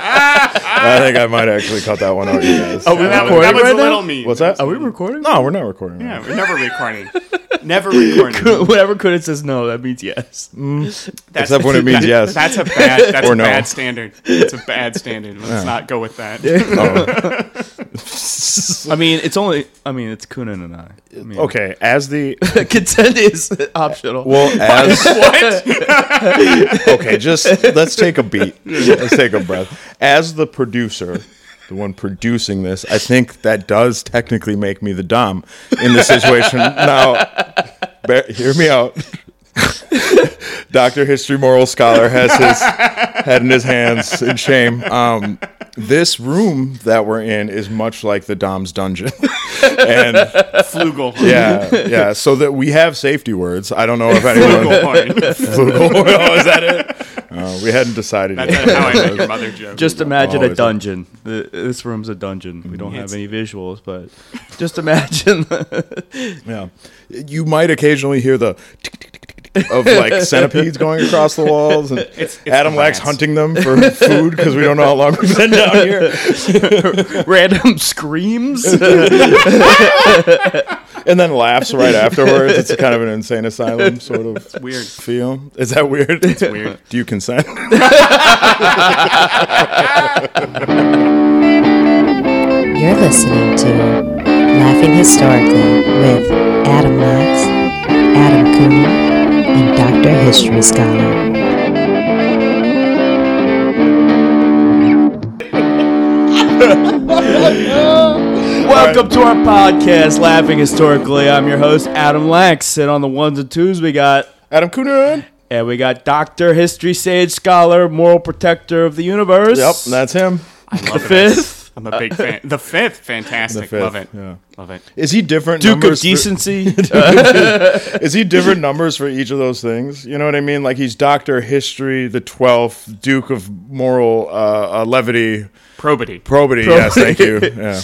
I think I might actually cut that one out, you guys. Are we That was, recording that was right a now? little mean. What's that? Are we recording? No, we're not recording. Yeah, we're never recording. Never recording. Whenever Conan says no, that means yes. Mm. That's, Except when it means yes. That's a bad. That's Or a no. bad standard. It's a bad standard. Let's not go with that. Oh, I mean, it's only. I mean, it's Conan and I. I mean, okay, as the consent is optional. well as what? okay, just let's take a beat. Let's take a breath. As the producer, the one producing this, I think that does technically make me the dom in this situation. now, bear, hear me out. Doctor History Moral Scholar has his head in his hands in shame. Um, this room that we're in is much like the Dom's dungeon, and Flugel. yeah, yeah. So that we have safety words. I don't know if anyone. Flugelhorn. Flugel. Oh, is that it? Uh, we hadn't decided That's yet. how I met your mother joke. Just imagine Oh, a is dungeon. The, this room's a dungeon. We don't It's- have any visuals, but just imagine. Yeah, you might occasionally hear the tick, tick, tick, tick, tick of like centipedes going across the walls, and It's- it's Adam the Lax hunting them for food because we don't know how long we've been down here. Random screams. And then laughs right afterwards. It's kind of an insane asylum sort of weird. feel. Is that weird? It's weird. Do you consent? You're listening to Laughing Historically with Adam Lax, Adam Coon, and Dr. History Scholar. Welcome to our podcast, Laughing Historically. I'm your host, Adam Lax. And on the ones and twos, we got Adam Kunin. and we got Doctor History Sage Scholar, Moral Protector of the Universe. Yep, that's him. I love it. fifth. I'm a big fan. The fifth, fantastic. The fifth, Love it. yeah. Love it. Is he different? Duke of numbers for- Decency. Is he different numbers for each of those things? You know what I mean? Like he's Doctor History, the twelfth, Duke of Moral uh, uh, Levity, Probity. Probity. Yes, thank you. Yeah,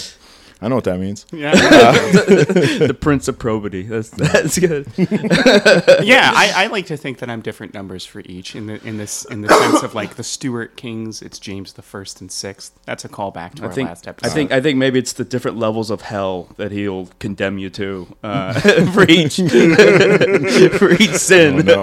I know what that means. Yeah. the Prince of Probity. That's that's good. yeah, I, I like to think that I'm different numbers for each in the in this in the sense of like the Stuart Kings, it's James the first and sixth. That's a callback to I our think last I think I think maybe it's the different levels of hell that he'll condemn you to uh, for each for each sin. Oh, no.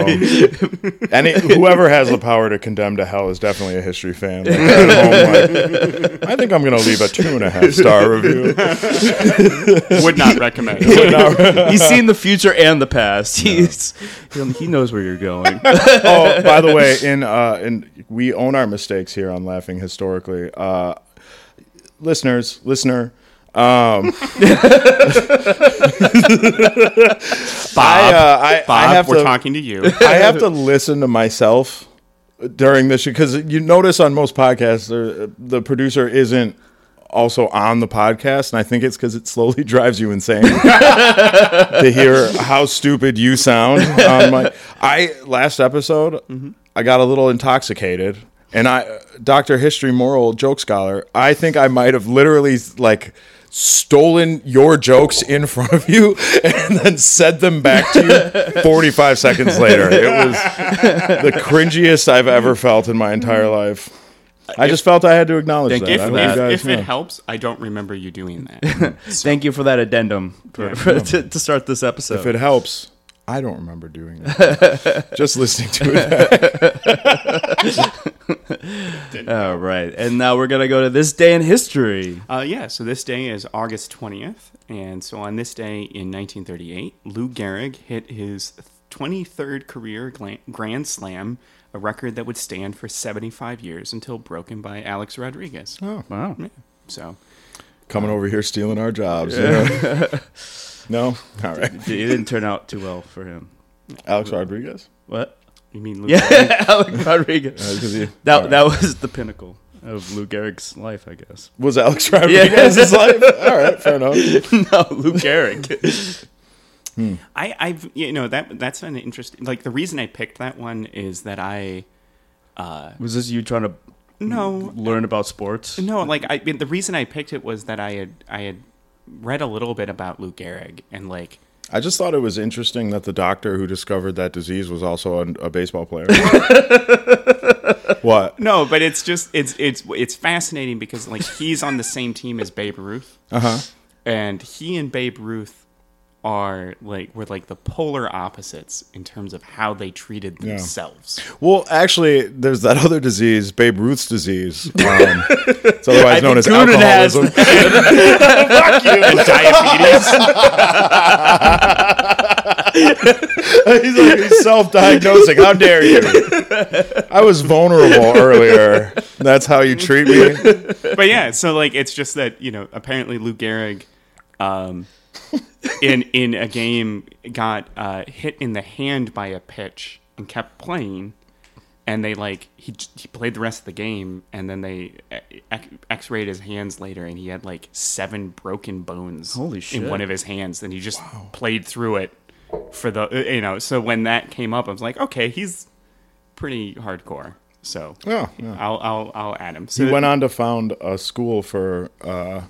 Any whoever has the power to condemn to hell is definitely a history fan. Like, home, like, I think I'm going to leave a two and a half star review. would not recommend. He's seen the future and the past. He's he knows where you're going. oh, by the way, in uh, in we own our mistakes here on Laughing Historically. Uh, listeners, listener. Um, Bob, I, uh, I, Bob, I have we're to, talking to you. I have to listen to myself during this because you notice on most podcasts the, the producer isn't also on the podcast, and I think it's because it slowly drives you insane to hear how stupid you sound. Um, my, I last episode, I got a little intoxicated, and I, Doctor History Moral Joke Scholar, I think I might have literally like stolen your jokes in front of you and then said them back to you 45 seconds later. It was the cringiest I've ever felt in my entire life. I just felt I had to acknowledge Thank that. you If, for that. you if, guys if it helps, I don't remember you doing that. Thank you for that addendum for, for- to, to start this episode. If it helps, I don't remember doing that. just listening to it. All right, and now we're gonna go to this day in history. Uh, yeah, so this day is August 20th. And so on this day in 1938, Lou Gehrig hit his 23rd career Grand Slam, a record that would stand for 75 years until broken by Alex Rodriguez. Oh, Wow. So coming over here stealing our jobs. you know? no? All right. It didn't turn out too well for him. Alex Rodriguez? What? you mean Lou Yeah, Alex Rodriguez. Uh, 'cause he- That all right. that was the pinnacle of Lou Gehrig's life, I guess. was Alex Rodriguez's life? All right, fair enough. no, Lou Gehrig. I, I've you know that that's an interesting. Like the reason I picked that one is that I was this you trying to no learn about sports? no like I the reason I picked it was that I had I had read a little bit about Lou Gehrig and like I just thought it was interesting that the doctor who discovered that disease was also a, a baseball player. What? No, but it's just it's it's it's fascinating because like he's on the same team as Babe Ruth, Uh huh. and he and Babe Ruth are like were like the polar opposites in terms of how they treated themselves. Well, actually, there's that other disease, Babe Ruth's disease. Um, it's otherwise known as think Coonan has- alcoholism. And diabetes. he's like he's self-diagnosing. How dare you? I was vulnerable earlier. That's how you treat me. but yeah, so like it's just that you know apparently Lou Gehrig, um, in in a game got uh, hit in the hand by a pitch and kept playing, and they like he he played the rest of the game, and then they x- x-rayed his hands later, and he had like seven broken bones Holy in one of his hands, and he just played through it for the uh, you know. So when that came up, I was like, okay, he's pretty hardcore. So Oh, yeah. I'll I'll I'll add him. So He went on to found a school for uh,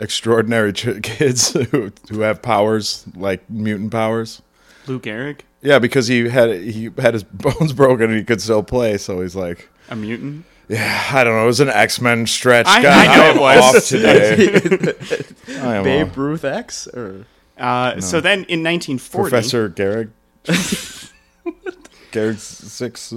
extraordinary ch- kids who who have powers like mutant powers. Luke Gehrig, Yeah, because he had he had his bones broken and he could still play. So he's like, a mutant. yeah, I don't know. It was an X Men stretch. I- God, I know I'm it was. off today. I am Babe off. Ruth X or Uh, So then in 1940, Professor Garrick. Garrick's six.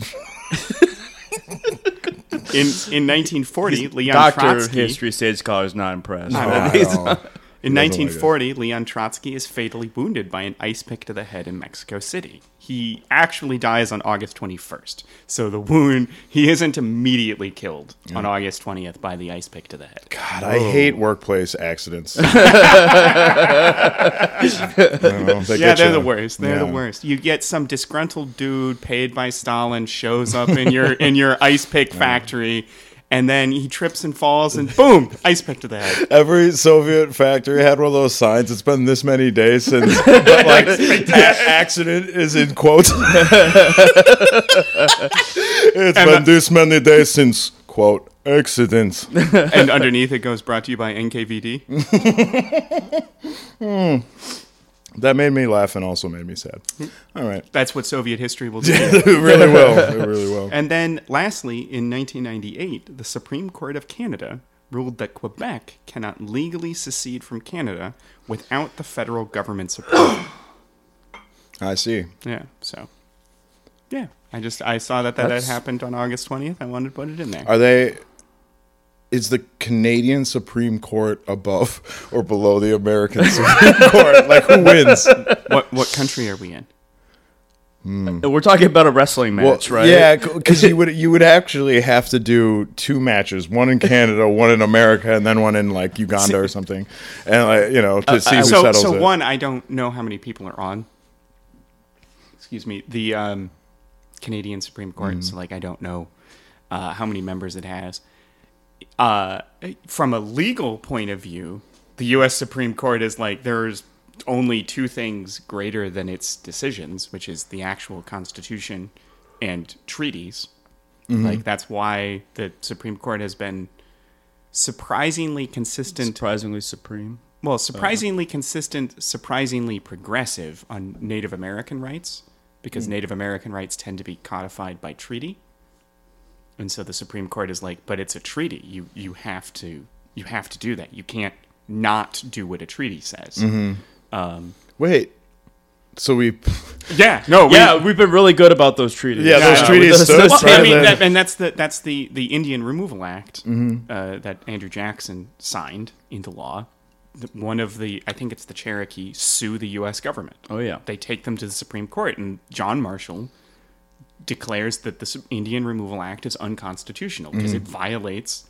In, in 1940, Leon Doctor Trotsky. History State Scholar is not impressed. Oh, I know. In Doesn't like 1940, Leon Trotsky is fatally wounded by an ice pick to the head in Mexico City. He actually dies on August 21st. So the wound, he isn't immediately killed on August 20th by the ice pick to the head. God, I hate workplace accidents. I they Yeah, they're you. the worst. They're the worst. You get some disgruntled dude paid by Stalin shows up in your in your ice pick factory, and then he trips and falls, and boom, ice pick to the head. Every Soviet factory had one of those signs. It's been this many days since, but like accident is in quotes. it's And been the- this many days since quote accidents. and underneath it goes brought to you by NKVD. Hmm. That made me laugh and also made me sad. All right, That's what Soviet history will do. it really will. It really will. and then, lastly, in 1998, the Supreme Court of Canada ruled that Quebec cannot legally secede from Canada without the federal government's approval. I see. yeah, so yeah, I just I saw that that had happened on August 20th. I wanted to put it in there. Are they? Is the Canadian Supreme Court above or below the American Supreme Court? Like who wins? what what country are we in? We're talking about a wrestling match, right? Yeah, because you would you would actually have to do two matches, one in Canada, one in America, and then one in like Uganda or something, and like you know to see who so settles so it. one I don't know how many people are on. Excuse me, the um, Canadian Supreme Court. Mm-hmm. So like I don't know uh, how many members it has. Uh, from a legal point of view, the U.S. Supreme Court is like there's only two things greater than its decisions, which is the actual Constitution and treaties. Mm-hmm. Like that's why the Supreme Court has been surprisingly consistent Surprisingly supreme. well, surprisingly consistent, surprisingly progressive on Native American rights, because Native American rights tend to be codified by treaty. And so the Supreme Court is like, but it's a treaty. You you have to you have to do that. You can't not do what a treaty says. Um, Wait, so we yeah, no, we- Yeah, we've been really good about those treaties. Yeah, those treaties those- stood those- Well, I mean, that, and that's the that's the the Indian Removal Act uh, that Andrew Jackson signed into law. One of the, I think it's the Cherokee, sue the U.S. government. Oh yeah. They take them to the Supreme Court, and John Marshall declares that the Su- Indian Removal Act is unconstitutional because it violates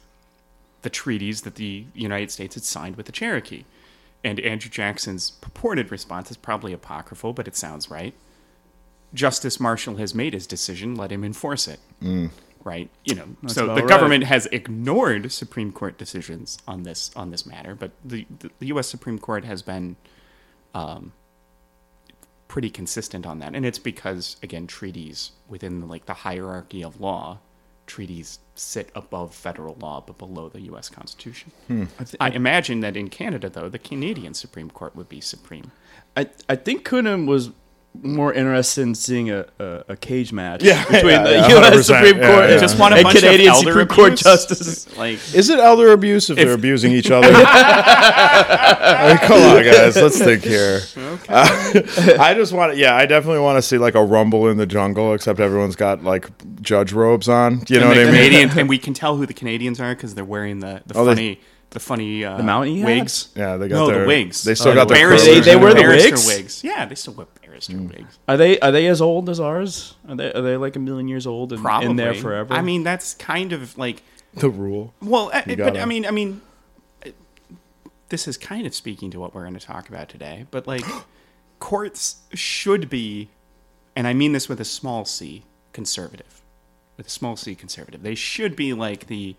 the treaties that the United States had signed with the Cherokee. And Andrew Jackson's purported response is probably apocryphal, but it sounds right. Justice Marshall has made his decision, let him enforce it. Right? You know, so the right. government has ignored Supreme Court decisions on this on this matter, but the, the, the US Supreme Court has been um, pretty consistent on that. And it's because again, treaties within like the hierarchy of law, treaties sit above federal law but below the US Constitution. Hmm. I, thi- I imagine that in Canada though, the Canadian Supreme Court would be supreme. I, I think Coonan was more interested in seeing a, a, a cage match Yeah, between yeah, the yeah, U.S. Supreme Court yeah. and, Just want a and bunch Canadian elder Supreme Court abuse? justices. Like Is it elder abuse if, they're abusing each other? I mean, come on, guys. Let's think here. Uh, I just want to, yeah, I definitely want to see like a rumble in the jungle, except everyone's got like judge robes on. You know and what the I mean? Canadian, and we can tell who the Canadians are because they're wearing the, the Oh, they- funny the funny uh, The mountain wigs. Yeah, they got No, their the wigs. They still Oh, got the their wigs. They- they wear the everything. barrister wigs? Yeah, they still wear barrister Mm. wigs. Are they are they as old as ours? Are they are they like a million years old and Probably in there forever? I mean, that's kind of like The rule. well, uh, it- but gotta- I mean, I mean, uh, this is kind of speaking to what we're going to talk about today. But like, courts should be, and I mean this with a small c, conservative, with a small c, conservative. They should be like the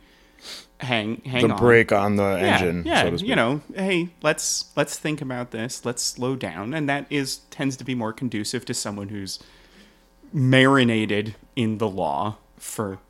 hang hang The on. brake on the yeah, engine, yeah, so to speak. you know, hey, let's let's think about this. Let's slow down, and that is tends to be more conducive to someone who's marinated in the law for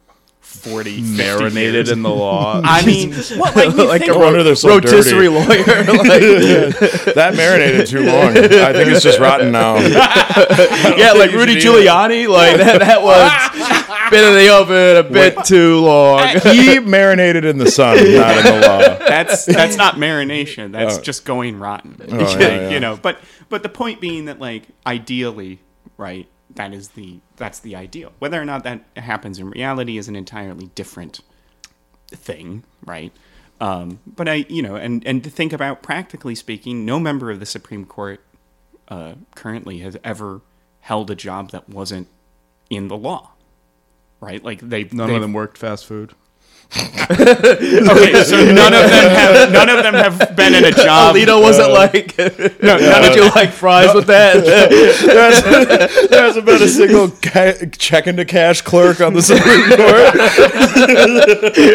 40, 50 marinated years. in the law. I mean, what like, you like think, a wonder they're so rotisserie dirty. lawyer. like, That marinated too long. I think it's just rotten now. yeah, like Rudy should eat. Giuliani. Like that, that was been in the oven a bit too long. He marinated in the sun, not in the law. that's that's not marination. That's oh. just going rotten. Oh, yeah, yeah. You know, but but the point being that like ideally, right? That is the that's the ideal. Whether or not that happens in reality is an entirely different thing, right? Um, but I, you know, and and to think about practically speaking, no member of the Supreme Court uh, currently has ever held a job that wasn't in the law, right? Like they None of them worked fast food. Okay, so none of them have none of them have been in a job. Alito wasn't like. no, none of Did you like fries with that? there's, hasn't a single ca- check into cash clerk on the Supreme Court.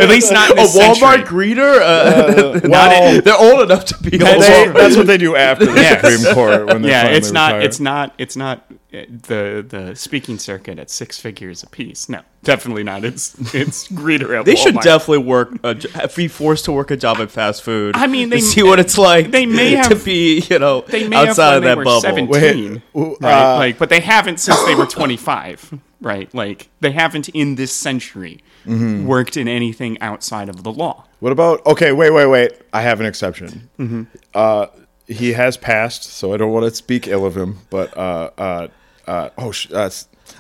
at least not in a Walmart century. greeter? Uh, Well, they're old enough to be old. they, that's what they do after the Yes. Supreme Court. When they Yeah, finally it's not. retire. It's not. It's not uh, the the speaking circuit at six figures a piece. No, definitely not. It's it's greeter at They should Walmart. definitely work, a, be forced to work a job at fast food. I mean, to they- see what it's like. they may have to be, you know, They may outside have of when that they were bubble. seventeen, Wait, right? uh, like, but they haven't since they were twenty five, right? Like, they haven't in this century Mm-hmm. worked in anything outside of the law. What about? Okay, wait, wait, wait. I have an exception. Mm-hmm. Uh, he has passed, so I don't want to speak ill of him. But uh, uh, oh, uh,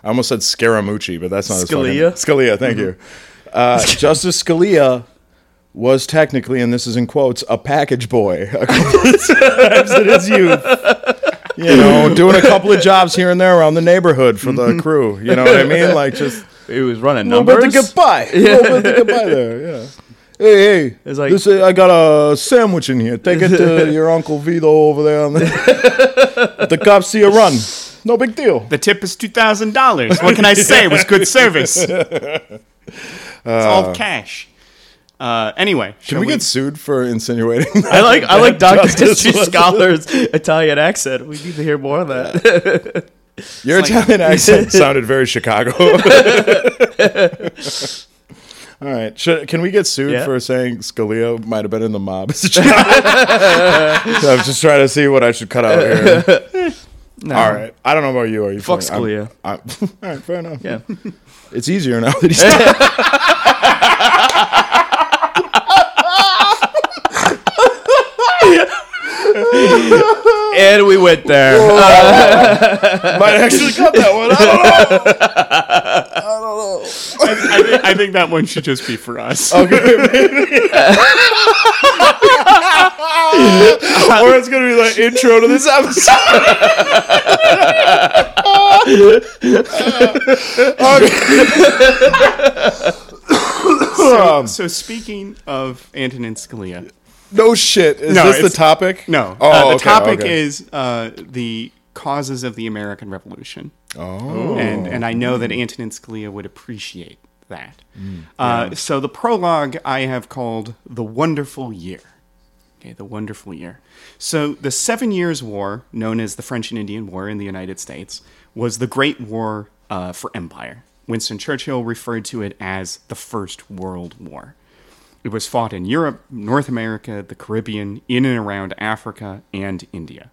I almost said Scaramucci, but that's not his Scalia? fucking- Scalia, thank you. Uh, Justice Scalia was technically, and this is in quotes, a package boy a couple of times in his youth. You know, doing a couple of jobs here and there around the neighborhood for the crew. You know what I mean? Like just He was running a little bit numbers. to get by. A little bit to get by there. Yeah. Hey, hey! It's like- this, uh, I got a sandwich in here. Take it to your uncle Vito over there. On the, the cops see you run. No big deal. The tip is two thousand dollars. What can I say? It was good service. it's all cash. Uh, anyway, Can we, get sued for insinuating? I like I like Dr. Justice History Scholar's Italian accent. We need to hear more of that. Your like- Italian accent sounded very Chicago. All right. Should, can we get sued Yeah. for saying Scalia might have been in the mob as a child? I was just trying to see what I should cut out here. All right. I don't know about you. Are you Fuck funny? I'm- Scalia. I'm- all right. Fair enough. Yeah. It's easier now that he's and we went there. Might actually cut that one. I don't know. I, think, I think that one should just be for us. or it's gonna be the intro to this episode. Um, So speaking of Antonin Scalia, no shit. Is No, this the it's- topic? no, Oh, uh, the okay, topic okay. is uh, the causes of the American Revolution. Oh. and and I know that Antonin Scalia would appreciate that. Mm. Uh, so the prologue I have called the Wonderful Year. Okay, the Wonderful Year. So the Seven Years' War, known as the French and Indian War in the United States, was the Great War uh, for Empire. Winston Churchill referred to it as the First World War. It was fought in Europe, North America, the Caribbean, in and around Africa, and India.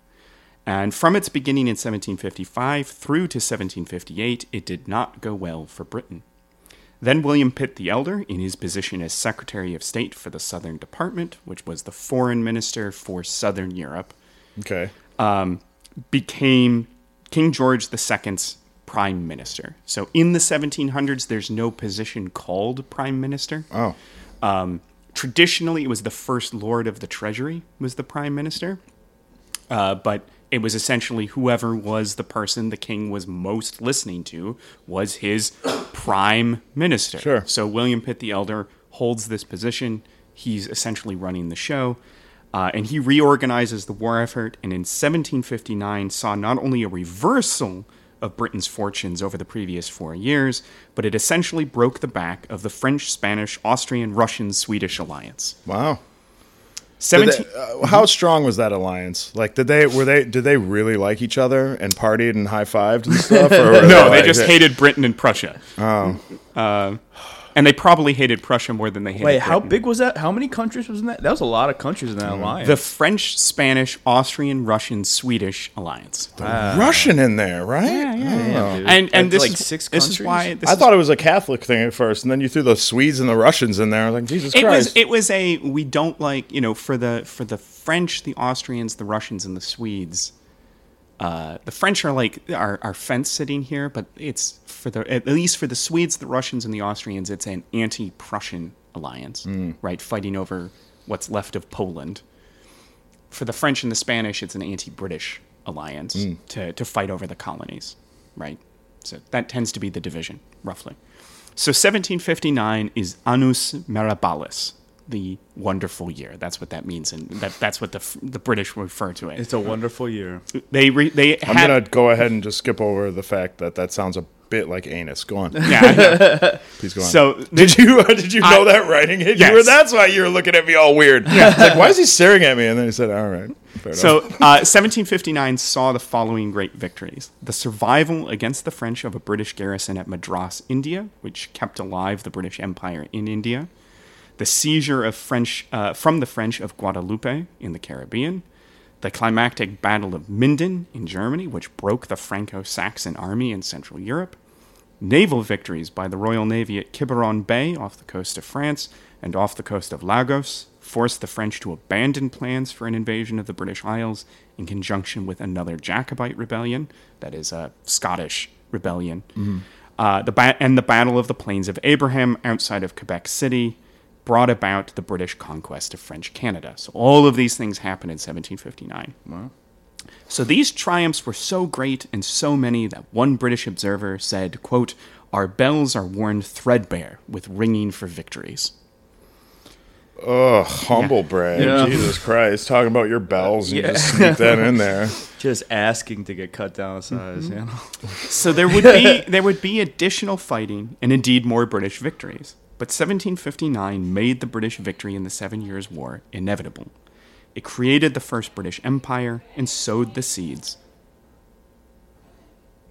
And from its beginning in 1755 through to 1758, it did not go well for Britain. Then William Pitt the Elder, in his position as Secretary of State for the Southern Department, which was the foreign minister for Southern Europe, Okay. became King George II's prime minister. So in the 1700s, there's no position called prime minister. Oh. Um, traditionally, it was the first Lord of the Treasury was the prime minister, uh, but it was essentially whoever was the person the king was most listening to was his prime minister. Sure. So William Pitt the Elder holds this position. He's essentially running the show. Uh, and he reorganizes the war effort, and in 1759 saw not only a reversal of Britain's fortunes over the previous four years, but it essentially broke the back of the French, Spanish, Austrian, Russian, Swedish alliance. Wow. Did 17, they- uh, how strong was that alliance? Like, did they were they did they really like each other and partied and high fived and stuff? Or were no, they like- just hated Britain and Prussia. Oh. Uh, and they probably hated Prussia more than they hated Wait, how big was that? How many countries was in that? That was a lot of countries in that mm. alliance. The French, Spanish, Austrian, Russian, Swedish alliance. Russian in there, right? Damn, oh. dude. And and this like is six this is countries? why this I is thought it was a Catholic thing at first, and then you threw the Swedes and the Russians in there. I was like, Jesus it Christ! was it was a we don't like you know for the for the French, the Austrians, the Russians, and the Swedes. Uh, the French are like are, are fence sitting here, but it's for the at least for the Swedes, the Russians, and the Austrians, it's an anti-Prussian alliance, right? Fighting over what's left of Poland. For the French and the Spanish, it's an anti-British alliance to to fight over the colonies, right? So that tends to be the division, roughly. So 1759 is Annus Mirabilis, the wonderful year. That's what that means, and that, that's what the the British refer to it. it's a wonderful year. They re, they I'm had, gonna go ahead and just skip over the fact that that sounds a bit like anus. Go on, yeah, I know. please go on. So did you did you know I- that writing hit Yes. you? Or that's why you were looking at me all weird. It's like, why is he staring at me? And then he said, "All right." fair enough." So, uh, 1759 saw the following great victories the survival against the French of a British garrison at Madras, India, which kept alive the British Empire in India, the seizure of French, uh, from the French of Guadeloupe in the Caribbean, the climactic Battle of Minden in Germany, which broke the Franco Saxon army in Central Europe, naval victories by the Royal Navy at Quiberon Bay off the coast of France and off the coast of Lagos forced the French to abandon plans for an invasion of the British Isles in conjunction with another Jacobite rebellion, that is a Scottish rebellion. Uh, the ba- and the Battle of the Plains of Abraham outside of Quebec City brought about the British conquest of French Canada. So all of these things happened in 1759. So these triumphs were so great and so many that one British observer said, quote, Our bells are worn threadbare with ringing for victories. Ugh, humble brag. Yeah. Jesus Christ, talking about your bells and you just sneak that in there. Just asking to get cut down a size, mm-hmm. you know. So there would be there would be additional fighting and indeed more British victories. But 1759 made the British victory in the Seven Years' War inevitable. It created the first British Empire and sowed the seeds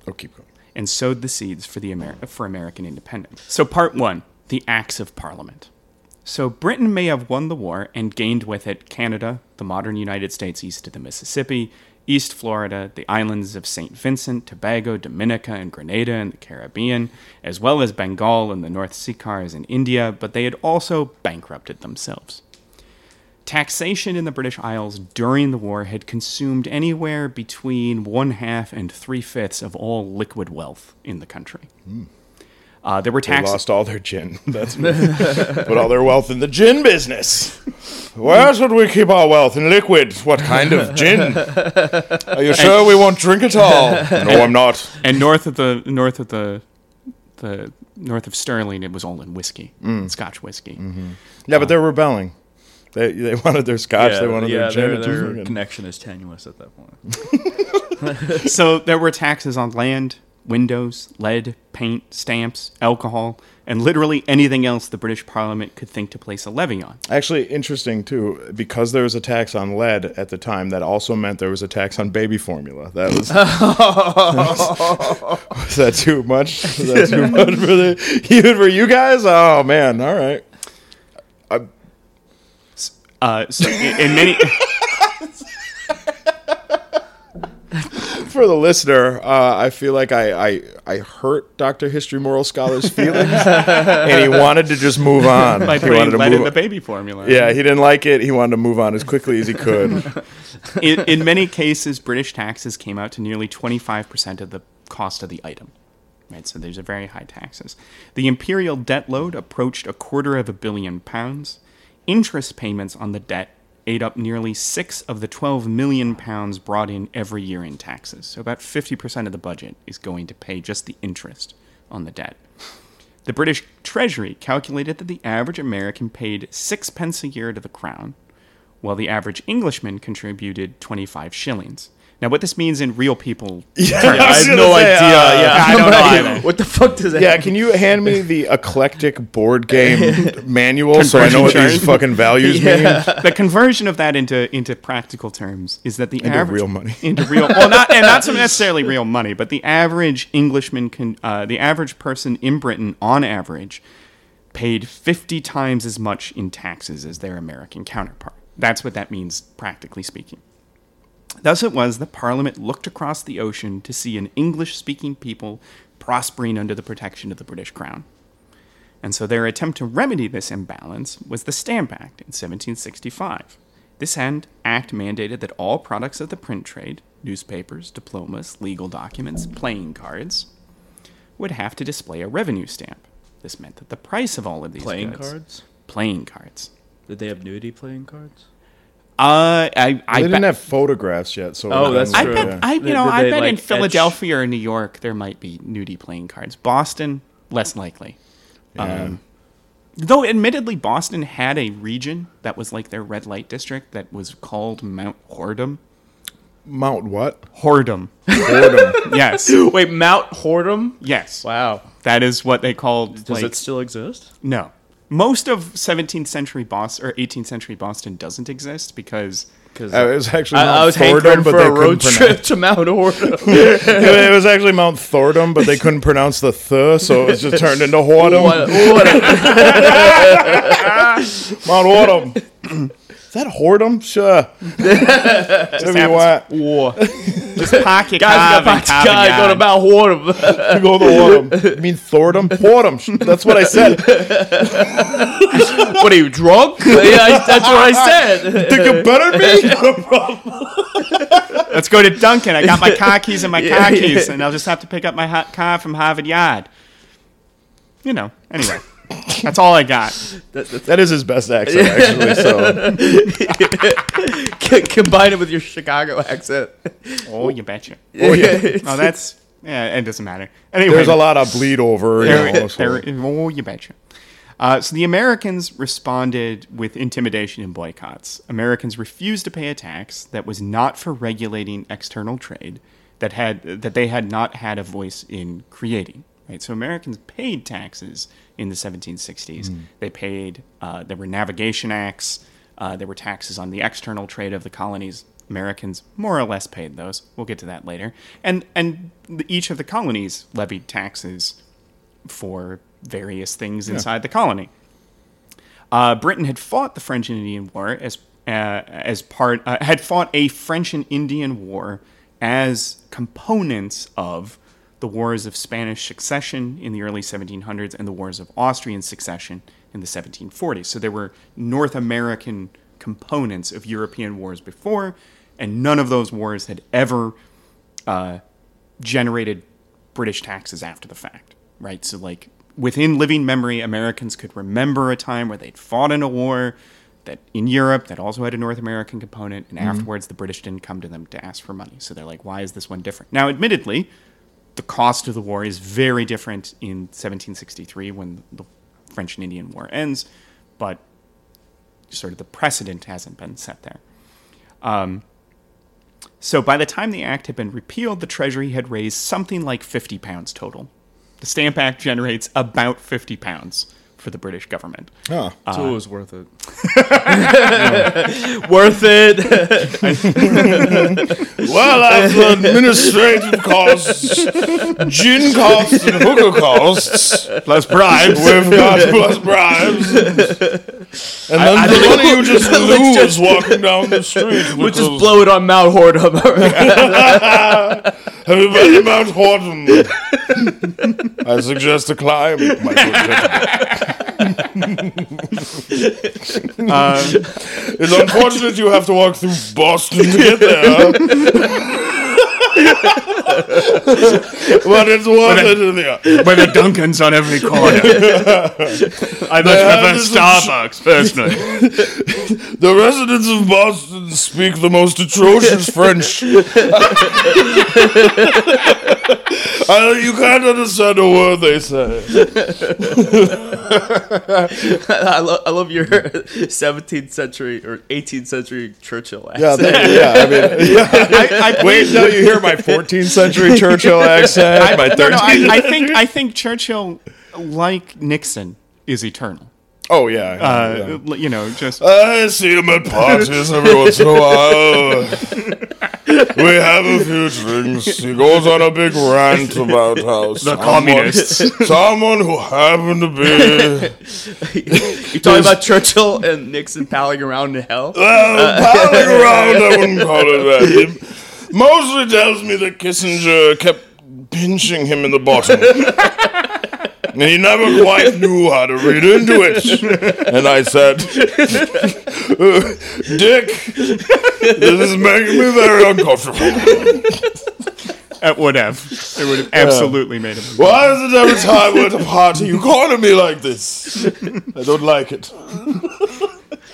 Oh, keep going. and sowed the seeds for the for American independence. So part 1, the Acts of Parliament. So Britain may have won the war and gained with it Canada, the modern United States east of the Mississippi, East Florida, the islands of St. Vincent, Tobago, Dominica, and Grenada in the Caribbean, as well as Bengal and the North Circars in India, but they had also bankrupted themselves. Taxation in the British Isles during the war had consumed anywhere between one half and three fifths of all liquid wealth in the country. Hmm. Uh, there were They taxes. lost all their gin. That's put all their wealth in the gin business. Where should we keep our wealth? In liquid. What kind of gin? Are you sure we won't drink it all? No, I'm not. and north of the north of the the north of Sterling, it was all in whiskey, mm. Scotch whiskey. Mm-hmm. Yeah, but they're uh, rebelling. They they wanted their scotch. they wanted yeah, their gin. their, their connection is tenuous at that point. so there were taxes on land, windows, lead, paint, stamps, alcohol, and literally anything else the British Parliament could think to place a levy on. Actually, interesting too, because there was a tax on lead at the time. That also meant there was a tax on baby formula. That was was that too much? Was that too much for the even for you guys? Oh man! All right. Uh, so in, in many for the listener, uh, I feel like I, I I hurt Doctor History Moral Scholar's feelings, and he wanted to just move on. He wanted to move. the baby formula. yeah, he didn't like it. He wanted to move on as quickly as he could. in, in many cases, British taxes came out to nearly 25% of the cost of the item. Right, so there's a very high taxes. The imperial debt load approached a quarter of a billion pounds. Interest payments on the debt ate up nearly six of the 12 million pounds brought in every year in taxes. So about 50% of the budget is going to pay just the interest on the debt. The British Treasury calculated that the average American paid sixpence a year to the crown, while the average Englishman contributed 25 shillings. Now, what this means in real people Yeah, I I have no say, idea. uh, yeah, I don't know either. What the fuck does that? Yeah, can you hand me the eclectic board game manual so I know what these fucking values mean? the conversion of that into into practical terms is that the Into average real money. into real well not and not so necessarily real money, but the average Englishman can uh, the average person in Britain on average paid fifty times as much in taxes as their American counterpart. That's what that means practically speaking. Thus it was that Parliament looked across the ocean to see an English speaking people prospering under the protection of the British Crown. And so their attempt to remedy this imbalance was the Stamp Act in 1765. This end, act mandated that all products of the print trade, newspapers, diplomas, legal documents, playing cards, would have to display a revenue stamp. This meant that the price of all of these Playing goods- cards? playing cards. Did they have nudity playing cards? Uh, I, I They didn't have photographs yet, so Oh, that's I true. bet, Yeah. I, you Did- know, did I they, bet in like, etch- Philadelphia or New York there might be nudie playing cards. Boston, less likely. Um, though, admittedly, Boston had a region that was like their red light district that was called Mount Whoredom. Mount what? Whoredom. Boredom. yes, Wait, Mount Whoredom? yes, Wow. that is what they called. Does like, it still exist? No. Most of 17th century Boston or 18th century Boston doesn't exist because Because Uh, it was actually Mount I, I was Thordom, but for they a road couldn't trip to Mount Whoredom. pronounce- it was actually Mount Thordom, but they couldn't pronounce the th, so it was just turned into Whoredom. What- what- Mount Whoredom. Is that Whoredom? Sure. Whatever you want. war. Just park your Guys, car we got and carve guy going about Whoredom. You go to Whoredom. You mean Thordom? Whoredom. That's what I said. what are you drunk? yeah, I, that's what I said. Think you better me? Let's go to Dunkin'. I got my car keys and my Yeah, car yeah. keys, and I'll just have to pick up my ha- car from Harvard Yard. You know. Anyway, that's all I got. that is his best accent, actually. So Combine it with your Chicago accent. Oh, you betcha. Oh yeah. Oh, that's yeah. It doesn't matter. Anyway, there's a lot of bleed over. You There, know, so- there- oh, you betcha. Uh, so the Americans responded with intimidation and boycotts. Americans refused to pay a tax that was not for regulating external trade that had that they had not had a voice in creating. Right. So Americans paid taxes in the 1760s. They paid. Uh, there were navigation acts. Uh, there were taxes on the external trade of the colonies. Americans more or less paid those. We'll get to that later. And and each of the colonies levied taxes for various things inside the colony. Uh, Britain had fought the French and Indian War as uh, as part uh, had fought a French and Indian War as components of the wars of Spanish succession in the early 1700s and the wars of Austrian succession in the 1740s. So there were North American components of European wars before, and none of those wars had ever uh, generated British taxes after the fact, right? So, like, within living memory, Americans could remember a time where they'd fought in a war that in Europe that also had a North American component, and afterwards the British didn't come to them to ask for money. So they're like, why is this one different? Now, admittedly, the cost of the war is very different in 1763 when the French and Indian War ends, but sort of the precedent hasn't been set there. Um, so by the time the act had been repealed, the Treasury had raised something like 50 pounds total. The Stamp Act generates about 50 pounds for the British government. Huh. so uh, it was worth it. worth it. Well, after administrative costs, gin costs, and hooker costs, Plus bribes. we've got plus bribes. And then the money you just Let's lose walking down the street. we'll which just is- blow it on Mount Whoredom. Have you Mount Horton? I suggest a climb, my good gentleman. Uh, It's unfortunate you have to walk through Boston to get there. but it's worth it in the end. Where the Dunkins on every corner. I much prefer Starbucks, personally. The residents of Boston speak the most atrocious French. Uh, you can't understand a word they say. I, lo- I love your 17th century or 18th century Churchill Yeah, accent. thank you. yeah. I mean, yeah. I, I Wait until you hear my 14th century Churchill accent, my 13th. no, no, I, I think I think Churchill, like Nixon, is eternal. oh yeah, yeah, yeah. Uh, You know, just I see him at parties every once in a while. We have a few drinks. He goes on a big rant about how the someone, communists. someone who happened to be you talking about Churchill and Nixon palling around in hell? well, palling around. I wouldn't call it that. He mostly tells me that Kissinger kept pinching him in the bottom. And he never quite knew how to read into it. And I said, uh, Dick, this is making me very uncomfortable. It would have. It would have absolutely made him. Why is it every time we're at a party you corner me like this? I don't like it.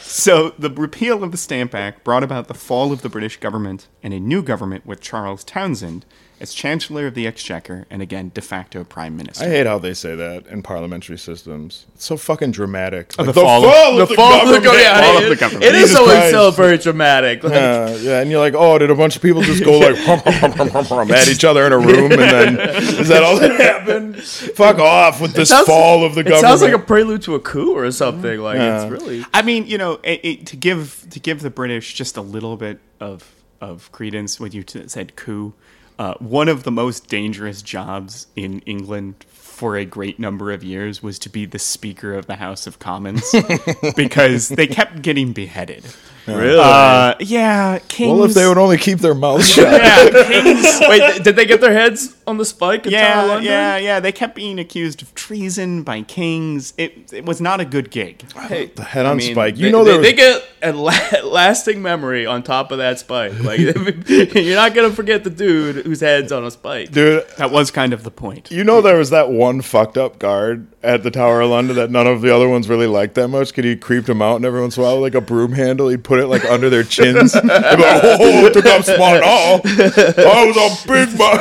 So the repeal of the Stamp Act brought about the fall of the British government and a new government with Charles Townshend as Chancellor of the Exchequer and again de facto Prime Minister. I hate how they say that in parliamentary systems. It's so fucking dramatic. Like, the fall of- of the fall of the, yeah, Fall of the government. It is always so very dramatic. Like, Yeah, yeah, and you're like, oh, did a bunch of people just go like hum, hum, hum, hum, hum, hum, at each other in a room, and then is that all that happened? Fuck off with this sounds- fall of the government. it government. sounds like a prelude to a coup or something. Like Yeah. it's really. I mean, you know, it, it, to give to give the British just a little bit of of credence when you t- said coup, uh, one of the most dangerous jobs in England for a great number of years was to be the Speaker of the House of Commons because they kept getting beheaded. Really? Uh, yeah, kings. well, if they would only keep their mouths shut. yeah, kings. Wait, did they get their heads on the spike in Tower Yeah, London? yeah, yeah. They kept being accused of treason by kings. It it was not a good gig. Hey, The head on spike. You they, know they, there was- they get a la- lasting memory on top of that spike. Like you're not gonna forget the dude whose head's on a spike. Dude, That was kind of the point. you know there was that one fucked up guard at the Tower of London that none of the other ones really liked that much. Cause he creeped them out, and every once in a while, like a broom handle, he'd put it like under their chins. They'd be like, "Oh, oh, oh took up smart now. I was a big man.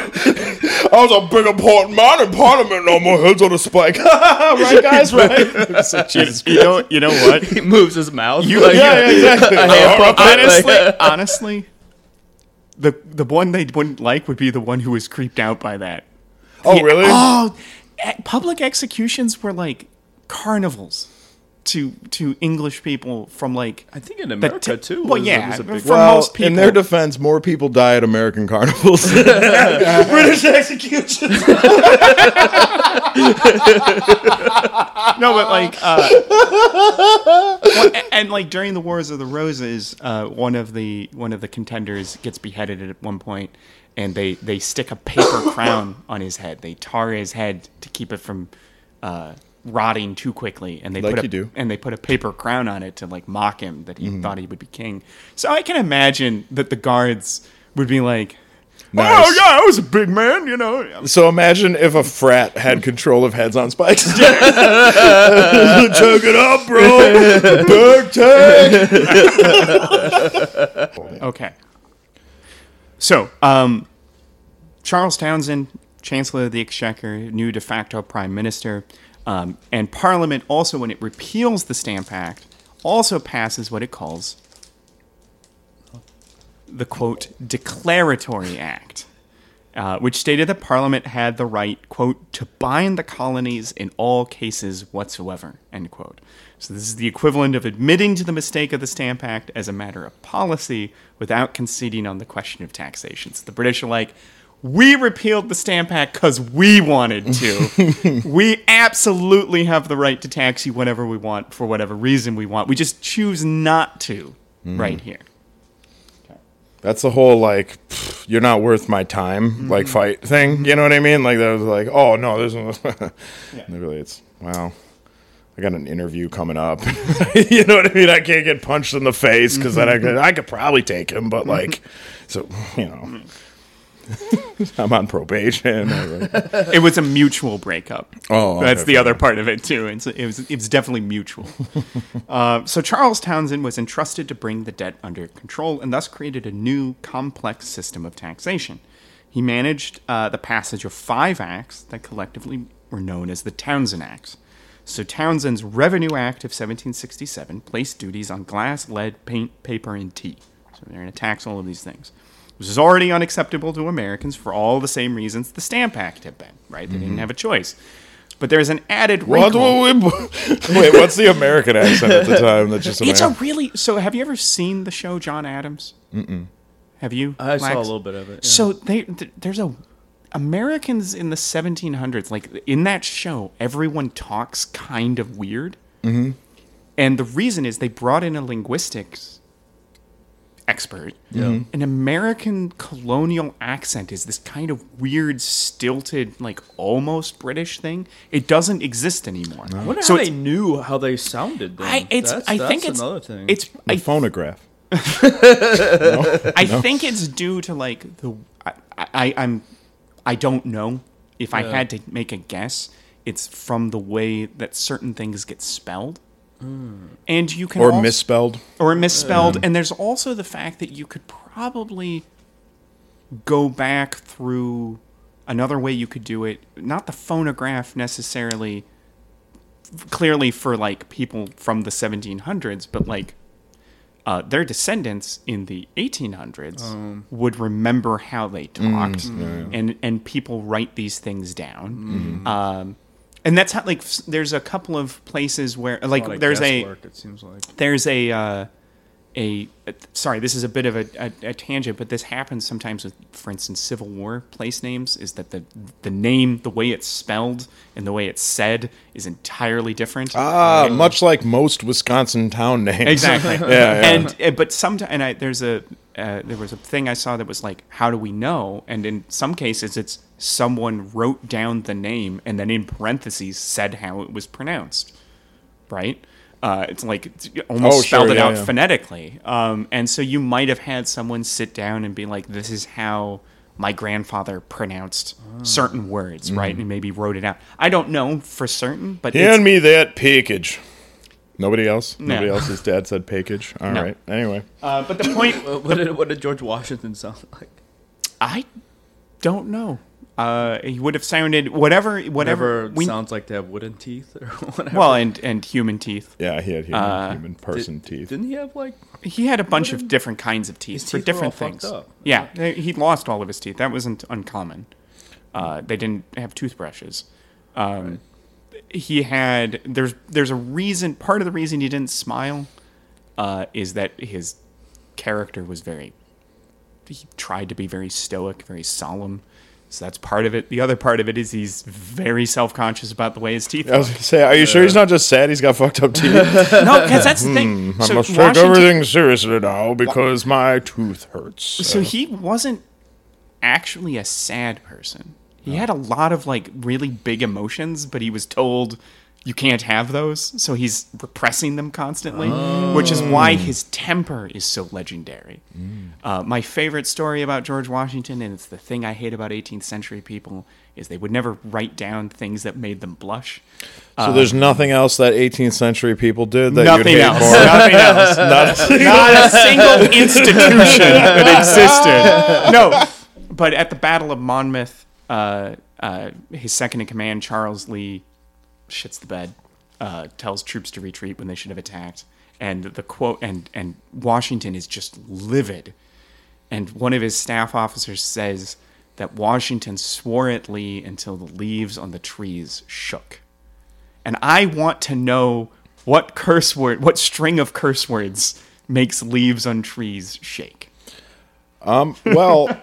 I was a big important man in Parliament. No more heads on a spike. right, guys? Right? So, Jesus You know, you know what? He moves his mouth. You- like, yeah, yeah, exactly. a hand puppet, like- honestly, honestly, the the one they wouldn't like would be the one who was creeped out by that. Oh, really? Oh, public executions were like carnivals to to English people from like I think in America ti- too. Well, was- yeah, was a big for well, most people. in their defense, more people die at American carnivals. British executions. no, but like, uh, well, and like during the Wars of the Roses, uh, one of the one of the contenders gets beheaded at one point, and they they stick a paper crown on his head. They tar his head to keep it from uh, rotting too quickly, and they Like put a, do. and they put a paper crown on it to like mock him that he thought he would be king. So I can imagine that the guards would be like. Nice. Oh yeah, I was a big man, you know. So imagine if a frat had control of heads on spikes. Check it out, bro. Big tank. Okay. So, um, Charles Townshend, Chancellor of the Exchequer, new de facto Prime Minister, um, and Parliament also, when it repeals the Stamp Act, also passes what it calls the quote Declaratory Act, uh, which stated that Parliament had the right quote to bind the colonies in all cases whatsoever end quote. So this is the equivalent of admitting to the mistake of the Stamp Act as a matter of policy without conceding on the question of taxation. So the British are like. We repealed the Stamp Act because we wanted to. we absolutely have the right to tax you whenever we want for whatever reason we want. We just choose not to mm. right here. That's the whole like pff, you're not worth my time mm-hmm. like fight thing. You know what I mean? Like that was like, oh no, there's no. Literally, it's wow. I got an interview coming up. you know what I mean? I can't get punched in the face because then I could I could probably take him, but like, so you know, mm. I'm on probation. I was like, It was a mutual breakup. Oh, that's okay, the other part of it too. It's, it was it was definitely mutual. uh, so Charles Townshend was entrusted to bring the debt under control and thus created a new complex system of taxation. He managed uh, the passage of five acts that collectively were known as the Townshend Acts. So Townshend's Revenue Act of 1767 placed duties on glass, lead, paint, paper, and tea. So they're going to tax all of these things. This was already unacceptable to Americans for all the same reasons the Stamp Act had been, right? They didn't have a choice. But there's an added What, wrinkle. wait, what's the American accent at the time? That's just It's a really so. Have you ever seen the show John Adams? Mm-mm. Have you? I saw a little bit of it. yeah. So they th- there's a Americans in the 1700s like in that show everyone talks kind of weird. Mm-hmm. And the reason is they brought in a linguistics expert. Yeah. Mm-hmm. An American colonial accent is this kind of weird stilted like almost British thing. It doesn't exist anymore. I wonder so how they knew how they sounded. Then. I, it's, that's, I that's think it's another thing. It's The I phonograph. I think it's due to like the I, I I'm I don't know if I had to make a guess. It's from the way that certain things get spelled, and you can Or als- misspelled. or misspelled. And there's also the fact that you could probably go back through another way you could do it. Not the phonograph necessarily, clearly for like people from the 1700s, but like uh, their descendants in the 1800s would remember how they talked, and and people write these things down. Um, and that's how like there's a couple of places where like A there's a guesswork, It seems like. there's a uh, a sorry this is a bit of a, a, a tangent but this happens sometimes with for instance civil war place names is that the the name the way it's spelled and the way it's said is entirely different Ah, much like most Wisconsin town names. exactly Yeah, yeah. and uh, but sometimes and I, there's a uh, there was a thing I saw that was like how do we know and in some cases it's someone wrote down the name and then in parentheses said how it was pronounced right uh, it's like it's almost Oh, sure, spelled it yeah, out yeah. phonetically um, and so you might have had someone sit down and be like this is how my grandfather pronounced Ah. certain words right Mm-hmm. and maybe wrote it out i don't know for certain but it's, Hand me that package. Nobody else? No. Nobody else's dad said package. All right. No. Anyway. uh, but the point What, what did, what did George Washington sound like? I don't know. Uh, he would have sounded whatever, whatever. Never we, sounds like to have wooden teeth or whatever. well, and and human teeth. Yeah, he had human, Uh, human person Did- teeth. Didn't he have like? He had a bunch of different kinds of teeth His for teeth were different all things. up. Yeah, they- he lost all of his teeth. That wasn't uncommon. Uh, they didn't have toothbrushes. Um, He had there's there's a reason. Part of the reason he didn't smile uh, is that his character was very. He tried to be very stoic, very solemn. So that's part of it. The other part of it is he's very self conscious about the way his teeth are. I was gonna say, are you sure he's not just sad he's got fucked up teeth? no, because that's the thing. Hmm, I So must take everything seriously now because my tooth hurts. So he wasn't actually a sad person. He had a lot of like really big emotions, but he was told you can't have those, so he's repressing them constantly, which is why his temper is so legendary. Uh, my favorite story about George Washington, and it's the thing I hate about 18th century people, is they would never write down things that made them blush. So there's nothing else that 18th century people did that Nothing you'd hate else. Nothing else. Not- not a single institution that existed. No, but at the Battle of Monmouth, uh, uh, his second in command, Charles Lee, shits the bed, uh, tells troops to retreat when they should have attacked, and the quote and and Washington is just livid, and one of his staff officers says that Washington swore at Lee until the leaves on the trees shook. And I want to know what curse word, what string of curse words makes leaves on trees shake. Um, well,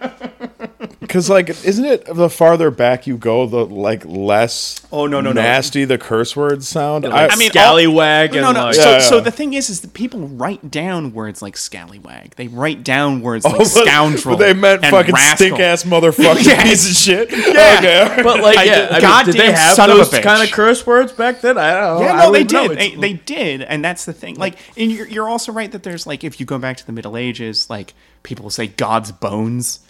Because like, isn't it the farther back you go, the like less Oh, no, no, no. nasty the curse words sound? Like I mean, scallywag oh, no, and no. like, so, Yeah, so yeah. the thing is, is that people write down words like scallywag. They write down words Oh, like but- scoundrel. But they meant and fucking rascal. stink ass motherfucking Yes. piece of shit. Yeah. Okay. But like, I yeah, did- I mean, goddamn did they have son of a those kind of curse words back then? I don't know. Yeah, no, don't they did. They, they did, and that's the thing. Like, and you're, you're also right that there's like, if you go back to the Middle Ages, like people will say God's bones,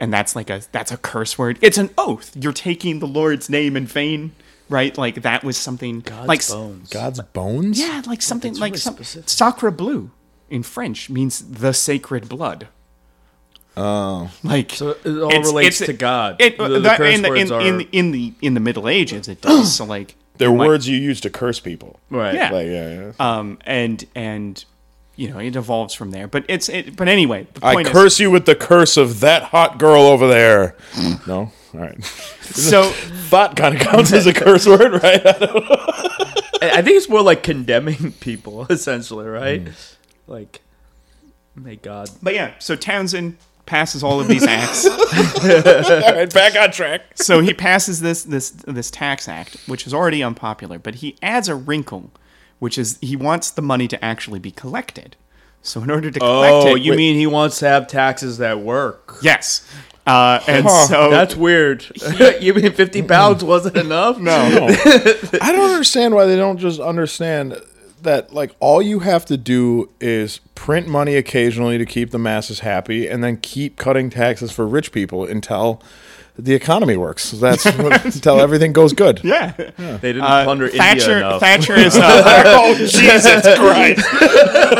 and that's like a that's a curse word. It's an oath. You're taking the Lord's name in vain, right? Like that was something God's like bones. God's bones. yeah, like something that's like really some, sacre bleu in French means the sacred blood. Oh. Like So it all it's- relates it's- to God. It, The- the that- curse in, the, in, are- in, the, in the in the Middle Ages, it does. so like They're you words you use to curse people. right. Yeah. Like, yeah, yeah. um, and and you know it evolves from there. But it's it, but anyway, the I point is- curse you with the curse of that hot girl over there. Mm. no? All right. so Thought kind of counts as a curse word, right? I I think it's more like condemning people, essentially, right? Mm. Like, may God. but yeah, so Townshend passes all of these acts. All right, back on track. so he passes this this this tax act, which is already unpopular, but he adds a wrinkle, which is he wants the money to actually be collected. So in order to collect Oh, it, you mean he wants to have taxes that work? yes? Uh, and Huh, so That's weird. you mean 50 pounds wasn't enough? no. I don't understand why they don't just understand that like all you have to do is print money occasionally to keep the masses happy and then keep cutting taxes for rich people until the economy works. That's what, until everything goes good. Yeah. They didn't Uh, plunder Thatcher, India enough. Thatcher is. Uh, oh Jesus Christ!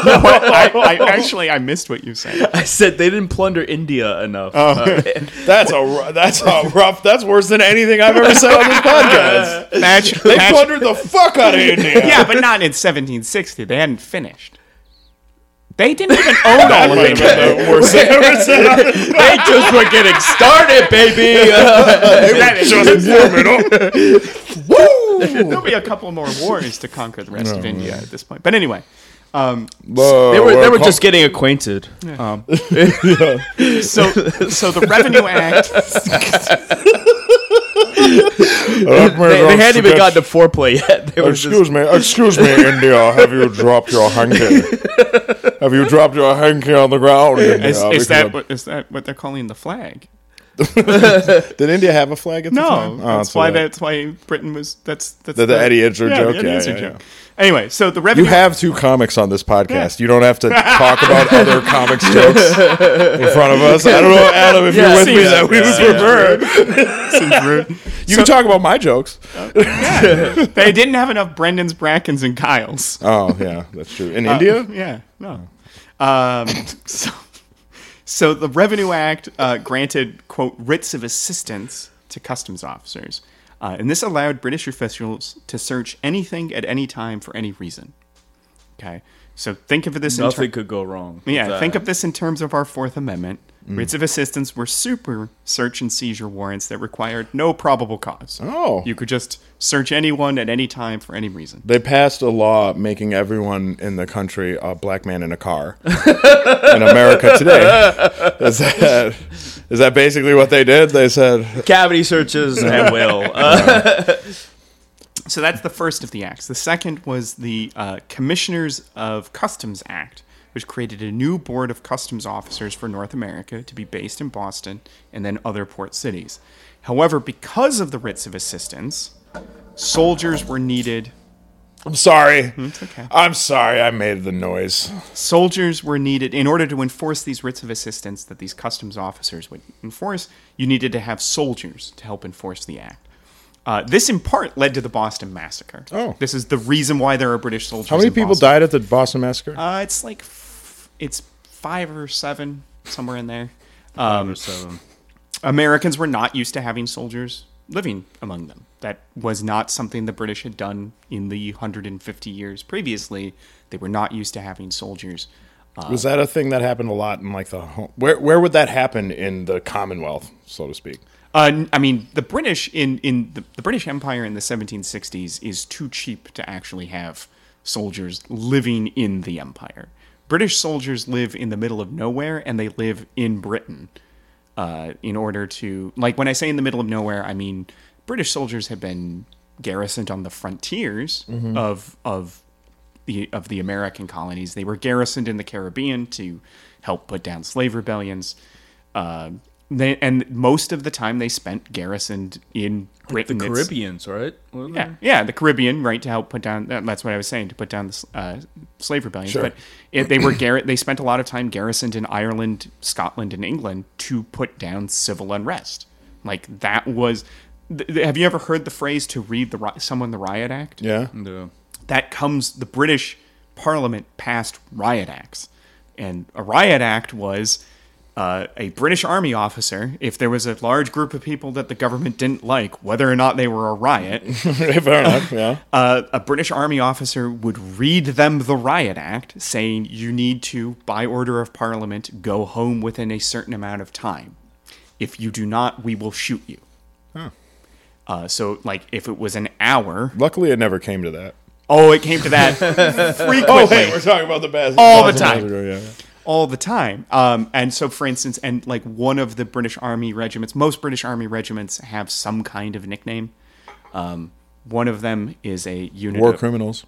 no, I, I actually I missed what you said. I said they didn't plunder India enough. Oh. Uh, That's a that's a rough. That's worse than anything I've ever said on this podcast. Thatcher, They Thatcher- plundered the fuck out of India. yeah, but not in 1760. They hadn't finished. They didn't even own all of Might have it. been the worst thing I've ever said. on this they just were getting started, baby. That is- Just warming up. There'll be a couple more wars to conquer the rest of India at this point. But anyway, um, They they were they were just getting acquainted. Um, so so the Revenue Act. they, they hadn't even gotten to foreplay yet. They were Excuse just, me, excuse me, India. Have you dropped your hanky? Have you dropped your hanky on the ground? India? Is, is that what is that what they're calling the flag? Did India have a flag at the time? No, Oh, that's so why that- that's why Britain was that's that's The- the Eddie Izzard yeah, joke? The Eddie Yeah, yeah, joke. Anyway, so the revenue. You have two comics on this podcast. You don't have to talk about other comics jokes in front of us. I don't know, Adam, if Yeah, you're with me, that we would prefer. You can talk about my jokes. They didn't have enough Brendans, Brackens, and Kyles. Oh, yeah, that's true. In Uh, India? Yeah, no. Um, so, so the Revenue Act uh, granted, quote, writs of assistance to customs officers. Uh, and this allowed British officials to search anything at any time for any reason. Okay. So think of this in nothing ter- could go wrong. yeah, that. think of this in terms of our Fourth Amendment. Writs of assistance were super search and seizure warrants that required no probable cause. Oh. You could just search anyone at any time for any reason. They passed a law making everyone in the country a black man in a car in America today. Is that, is that basically what they did? They said, cavity searches at will. Uh, So that's the first of the acts. The second was the uh, Commissioners of Customs Act, which created a new board of customs officers for North America to be based in Boston and then other port cities. However, because of the writs of assistance, soldiers were needed. I'm sorry. Hmm, It's okay. I'm sorry I made the noise. Soldiers were needed in order to enforce these writs of assistance that these customs officers would enforce. You needed to have soldiers to help enforce the act. Uh, this, in part, led to the Boston Massacre. Oh. this is the reason why there are British soldiers. How many people Boston. died at the Boston Massacre? Uh, it's like it's five or seven somewhere in there. um, so, Americans were not used to having soldiers living among them. That was not something the British had done in the 150 years previously. They were not used to having soldiers. Was that a thing that happened a lot in like the home? Where where would that happen in the Commonwealth, so to speak? Uh, n- I mean, the British in in the, the British Empire in the 1760s is too cheap to actually have soldiers living in the empire. British soldiers live in the middle of nowhere, and they live in Britain. uh, in order to like when I say in the middle of nowhere, I mean British soldiers have been garrisoned on the frontiers of of the of the American colonies. They were garrisoned in the Caribbean to help put down slave rebellions. Uh, they, and most of the time they spent garrisoned in The Britain. It's- Caribbeans, right? Wasn't yeah, yeah, the Caribbean, right, to help put down. That's what I was saying to put down the uh, slave rebellion. Sure. But it, they were gar- they spent a lot of time garrisoned in Ireland, Scotland, and England to put down civil unrest. Like that was. Th- th- have you ever heard the phrase "to read the ri- someone the riot act"? Yeah. there? No. that comes the British Parliament passed riot acts, and a riot act was uh, a British Army officer. If there was a large group of people that the government didn't like, whether or not they were a riot, Fair enough. Yeah. uh, a British Army officer would read them the riot act, saying you need to, by order of Parliament, go home within a certain amount of time. If you do not, we will shoot you. Uh, so, like, if it was an hour, Luckily, it never came to that. oh, it came to that frequently. Oh, hey, we're talking about the best. All the time. ago, yeah. All the time. Um, and so, for instance, and like one of the British Army regiments, most British Army regiments have some kind of nickname. Um, one of them is a unit. War of- criminals.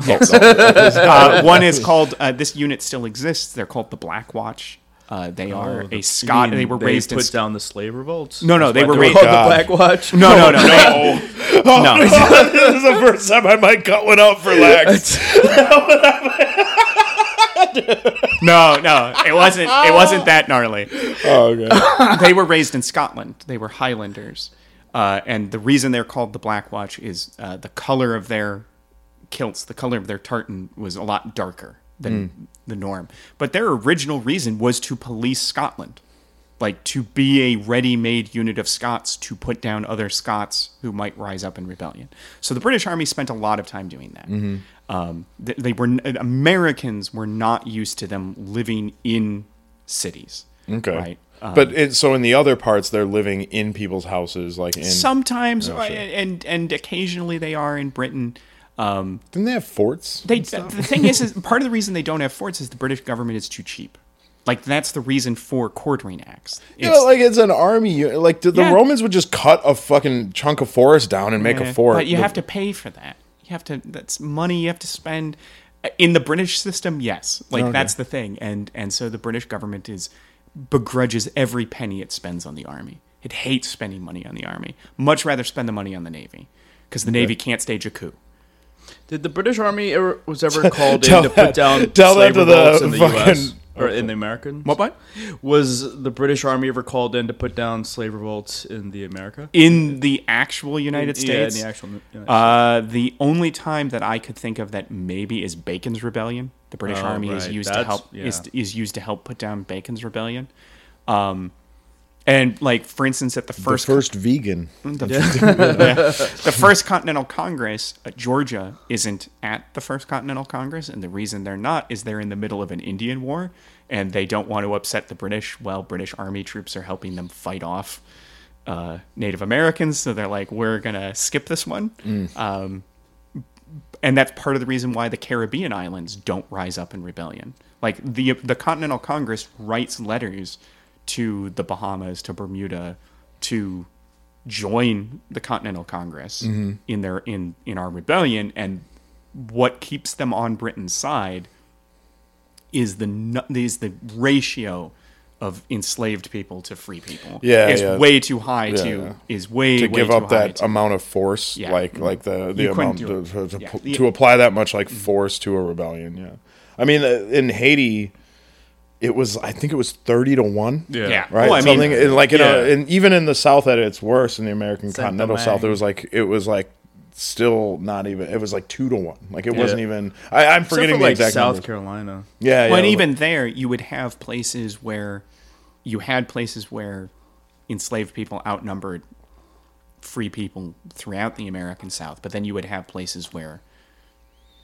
uh, one is called. Uh, this unit still exists. They're called the Black Watch. Uh, they are Oh, the- a Scot. you mean They were raised in. put down the slave revolts. No, no, That's they were were raised- called God. the Black Watch. no, no, no, no, no. this is the first time I might cut one out for Lex. No, no, it wasn't. It wasn't that gnarly. oh, okay. they were raised in Scotland. They were Highlanders, uh, and the reason they're called the Black Watch is uh, the color of their kilts, the color of their tartan was a lot darker than the norm. But their original reason was to police Scotland, like to be a ready-made unit of Scots to put down other Scots who might rise up in rebellion. So the British Army spent a lot of time doing that. Um, th- they were Americans were not used to them living in cities. Okay. Right. Um, but it, so in the other parts, they're living in people's houses, like in. Sometimes, Oh, uh, sure. and and occasionally they are in Britain. Um, Didn't they have forts? they the thing is, is part of the reason they don't have forts is the British government is too cheap. Like that's the reason for quartering acts. Yeah, It's- like it's an army. uni- Like the, the Yeah. Romans would just cut a fucking chunk of forest down and make Yeah, a fort. But you The- have to pay for that. You have to. That's money you have to spend. Uh, in the British system, yes, like Okay. that's the thing, and and so the British government is begrudges every penny it spends on the army. It hates spending money on the army. Much rather spend the money on the navy because the navy can't stage a coup. Did the British Army ever was ever called in to that- put down tell slave that to the revolts in the fucking- U.S. or in the Americans? What? What? Was the British Army ever called in to put down slave revolts in the America? In the actual United States. Yeah, in States, the actual. United Uh, the only time that I could think of that maybe is Bacon's Rebellion. The British Oh, Army is right. used to That's- help is, yeah. is used to help put down Bacon's Rebellion. Um, and like for instance, at the the first first vegan. the, the first Continental Congress, uh, Georgia isn't at the first Continental Congress, and the reason they're not is they're in the middle of an Indian war, and they don't want to upset the British while British Army troops are helping them fight off uh, Native Americans. So they're like, we're gonna skip this one. Um, and that's part of the reason why the Caribbean islands don't rise up in rebellion. Like the the Continental Congress writes letters to the Bahamas, to Bermuda, to join the Continental Congress in their in in our rebellion, and what keeps them on Britain's side is the is the ratio of enslaved people to free people. Yeah, it's yeah. way too high. Yeah, to yeah. is way to way give up that to- amount of force, Yeah. like like the the You amount to, to, to apply that much like force to a rebellion. Yeah, I mean uh, in Haiti, it was I think it was thirty to one. Yeah. Right, Well, I mean, something and like in a, and even in the South at its worst in the American Saint continental Domingue. South, it was like it was like still not even. It was like two to one. Like it Yeah. wasn't even. I, I'm Except for forgetting the like exact South numbers. Carolina. Yeah, yeah. Well, and like- even there, you would have places where you had places where enslaved people outnumbered free people throughout the American South, but then you would have places where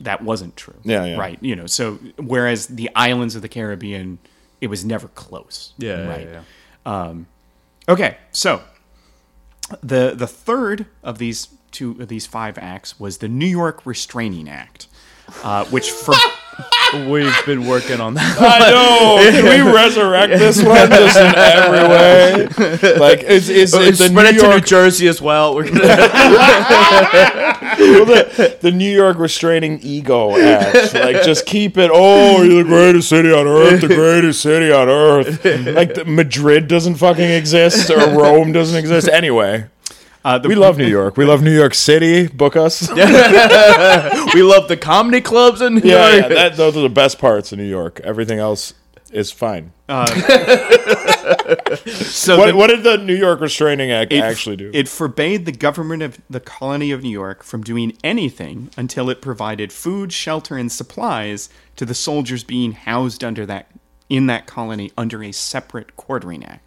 that wasn't true. Yeah, yeah. Right. You know, so whereas the islands of the Caribbean, it was never close. Yeah, yeah, Right. yeah. Okay, so the the third of these two of these five acts was the New York Restraining Act, uh, which for We've been working on that. I know. Can we resurrect this one just in every way? Like, is, is oh, it the Spread New it to New Jersey as well. We're gonna, the, the New York restraining ego act? Like, just keep it. Oh, you're the greatest city on earth. The greatest city on earth. Like, the, Madrid doesn't fucking exist or Rome doesn't exist. Anyway, Uh, the, we love New York. We love New York City. Book us. Yeah, we love the comedy clubs in New yeah. York. that, those are the best parts of New York. Everything else is fine. so What, the- what did the New York Restraining Act it, actually do? It forbade the government of the colony of New York from doing anything until it provided food, shelter, and supplies to the soldiers being housed under that in that colony under a separate quartering act.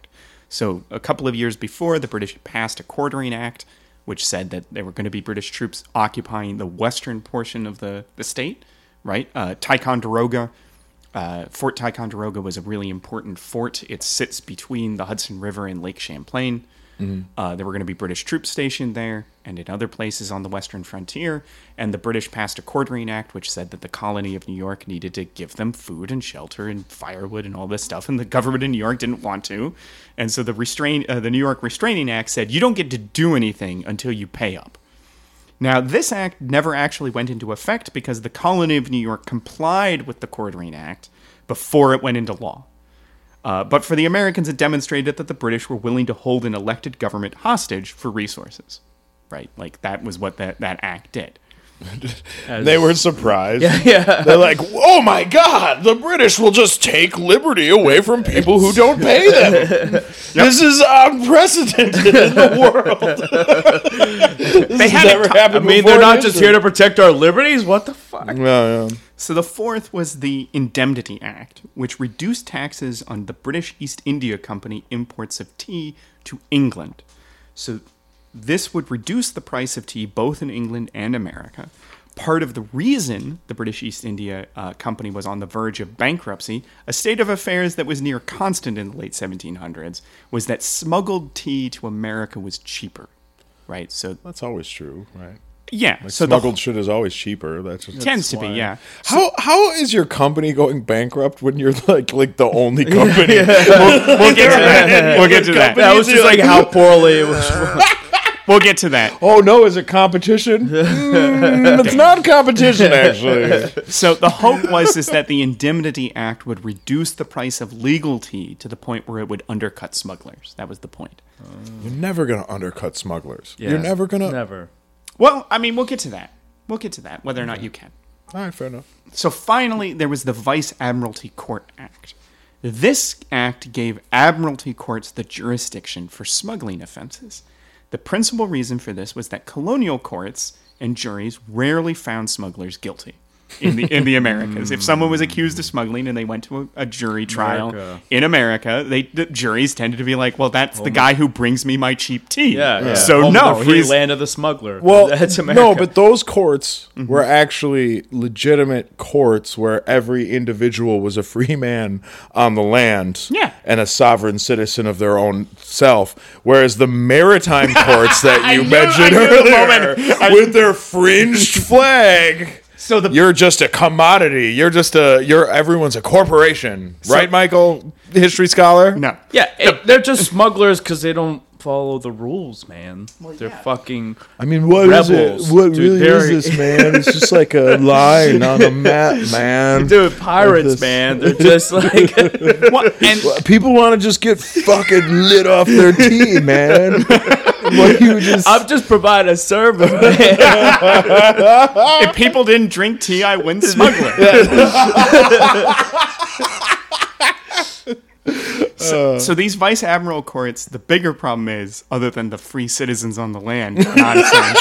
So a couple of years before, the British passed a quartering act, which said that there were going to be British troops occupying the western portion of the, the state, right? Uh, Ticonderoga, uh, Fort Ticonderoga was a really important fort. It sits between the Hudson River and Lake Champlain. Uh, there were going to be British troops stationed there and in other places on the western frontier. And the British passed a quartering act, which said that the colony of New York needed to give them food and shelter and firewood and all this stuff. And the government in New York didn't want to. And so the restrain, uh, the New York Restraining Act said you don't get to do anything until you pay up. Now, this act never actually went into effect because the colony of New York complied with the Quartering Act before it went into law. Uh, but for the Americans, it demonstrated that the British were willing to hold an elected government hostage for resources. Right? Like, that was what that, that act did. They were surprised. yeah. They're like, oh my God, the British will just take liberty away from people who don't pay them. This is unprecedented in the world. They This had never it- happened I mean, before they're in not just here to protect our liberties. What the fuck? Yeah, yeah. So the fourth was the Indemnity Act, which reduced taxes on the British East India Company imports of tea to England. So this would reduce the price of tea both in England and America. Part of the reason the British East India uh, Company was on the verge of bankruptcy, a state of affairs that was near constant in the late 1700s, was that smuggled tea to America was cheaper. Right? So, That's always true, right? Yeah. Like so the smuggled shit is always cheaper. That's just tends to be, yeah. How how is your company going bankrupt when you're like like the only company? We'll get to that. We'll get to that. That was just like how poorly it was. We'll get to that. Oh no, is it competition? Mm, it's not competition actually. So the hope was is that the Indemnity Act would reduce the price of legal tea to the point where it would undercut smugglers. That was the point. You're never gonna undercut smugglers. Yeah. You're never gonna. Never. Well, I mean, we'll get to that. We'll get to that, whether or not you can. All right, fair enough. So finally, there was the Vice Admiralty Court Act. This act gave admiralty courts the jurisdiction for smuggling offenses. The principal reason for this was that colonial courts and juries rarely found smugglers guilty in the in the Americas. If someone was hmm. accused of smuggling and they went to a, a jury trial America. in America, they the juries tended to be like, "Well, that's the oh. guy who brings me my cheap tea." Yeah. yeah. So Home no, the free he's land of the smuggler. Well, that's America. no, but those courts mm-hmm. were actually legitimate courts where every individual was a free man on the land Yeah. and a sovereign citizen of their own self. Whereas the maritime courts that you I knew- mentioned I knew the earlier, moment. with their fringed flag. So the You're just a commodity. You're just a. You're everyone's a corporation, right, Michael? History scholar. no. yeah, it- they're just smugglers because they don't follow the rules, man. they're fucking. I mean, what is Rebels. it? What Dude, really is this, man? It's just like a line on a map, man. Dude, pirates, this. man. They're just like. What, and People want to just get fucking lit off their tea, man. What you just I'm just providing a service, man. if people didn't drink tea, I wouldn't smuggle it. So, uh. so these vice admiral courts, the bigger problem is, other than the free citizens on the land nonsense,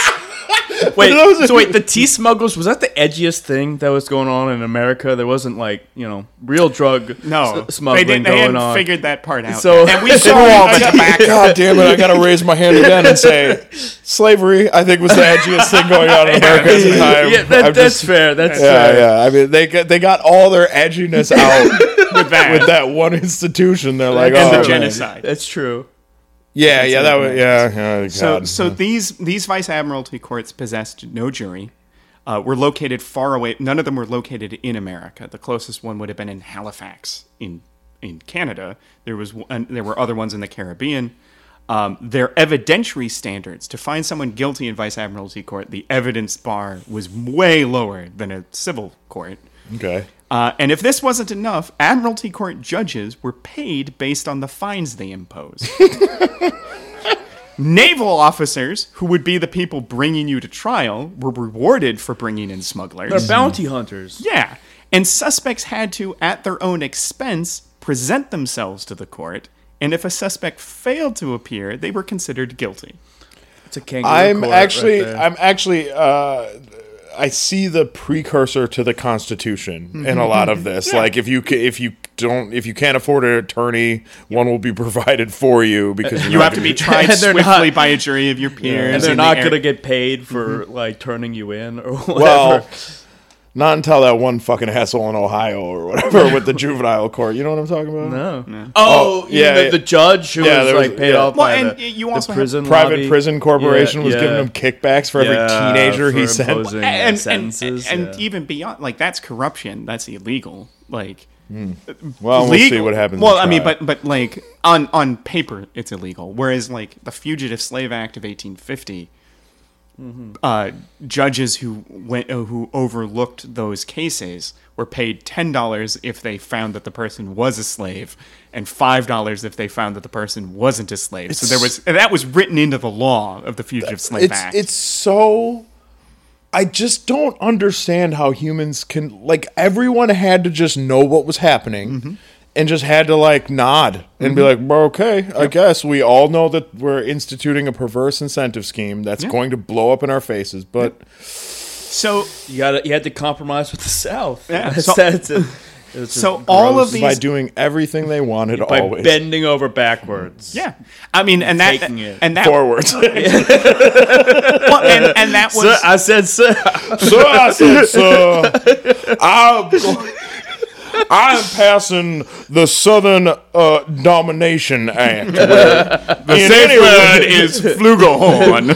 Wait, so wait, the tea smugglers was that the edgiest thing that was going on in America? There wasn't like you know real drug no, s- smuggling they, didn't, they going hadn't on. figured that part out. So- and we saw on the back. God damn it! I gotta raise my hand again and say, slavery. I think was the edgiest thing going on in America at the time. yeah, that, that's just- fair. That's Yeah, fair. yeah. I mean, they got they got all their edginess out with that. with that one institution. They're like, and oh, the man. genocide. That's true. Yeah, yeah, that was yeah. yeah So, so these these vice admiralty courts possessed no jury. uh, were located far away. None of them were located in America. The closest one would have been in Halifax in in Canada. There was one, there were other ones in the Caribbean. Um, their evidentiary standards to find someone guilty in Vice Admiralty Court, the evidence bar was way lower than a civil court. Okay. Uh, and if this wasn't enough, Admiralty Court judges were paid based on the fines they imposed. Naval officers, who would be the people bringing you to trial, were rewarded for bringing in smugglers. They're bounty hunters. Yeah. And suspects had to, at their own expense, present themselves to the court. And if a suspect failed to appear, they were considered guilty. It's a kangaroo I'm court actually, right there. I'm actually, uh, I see the precursor to the Constitution in a mm-hmm. lot of this. Like, if you if you don't if you can't afford an attorney, one will be provided for you because you're You not have to be tried swiftly not- by a jury of your peers. and they're in the not air- going to get paid for mm-hmm. like turning you in or whatever. Well, not until that one fucking hassle in Ohio or whatever with the juvenile court. You know what I'm talking about? no. no. Oh, oh yeah, yeah. The, yeah. the judge who Yeah, was was- like paid yeah. off Well, by and the, you the also have prison Private lobby. Prison Corporation Yeah, was yeah. giving them kickbacks for every Yeah, teenager he sent. imposing, and, and, sentences. and, yeah. even beyond like that's corruption that's illegal like hmm. Well, we'll see what happens. well i mean but but like on on paper it's illegal whereas like the fugitive slave act of 1850 uh, judges who went uh, who overlooked those cases were paid ten dollars if they found that the person was a slave, and five dollars if they found that the person wasn't a slave. so there was that was written into the law of the Fugitive Slave it's Act. it's so I just don't understand how humans can like everyone had to just know what was happening Mm-hmm. And just had to like nod and be mm-hmm. like, well, okay, I guess we all know that we're instituting a perverse incentive scheme that's Yeah. going to blow up in our faces, but so you got you had to compromise with the South. Yeah, so- that's a- it's so all of these by doing everything they wanted by always bending over backwards. Yeah, I mean, and that Taking it and that forwards. well, and, and that was Sir, I said, sir. so I said, sir, I'm go- I'm passing the Southern uh, Domination Act. the safe word is flugelhorn.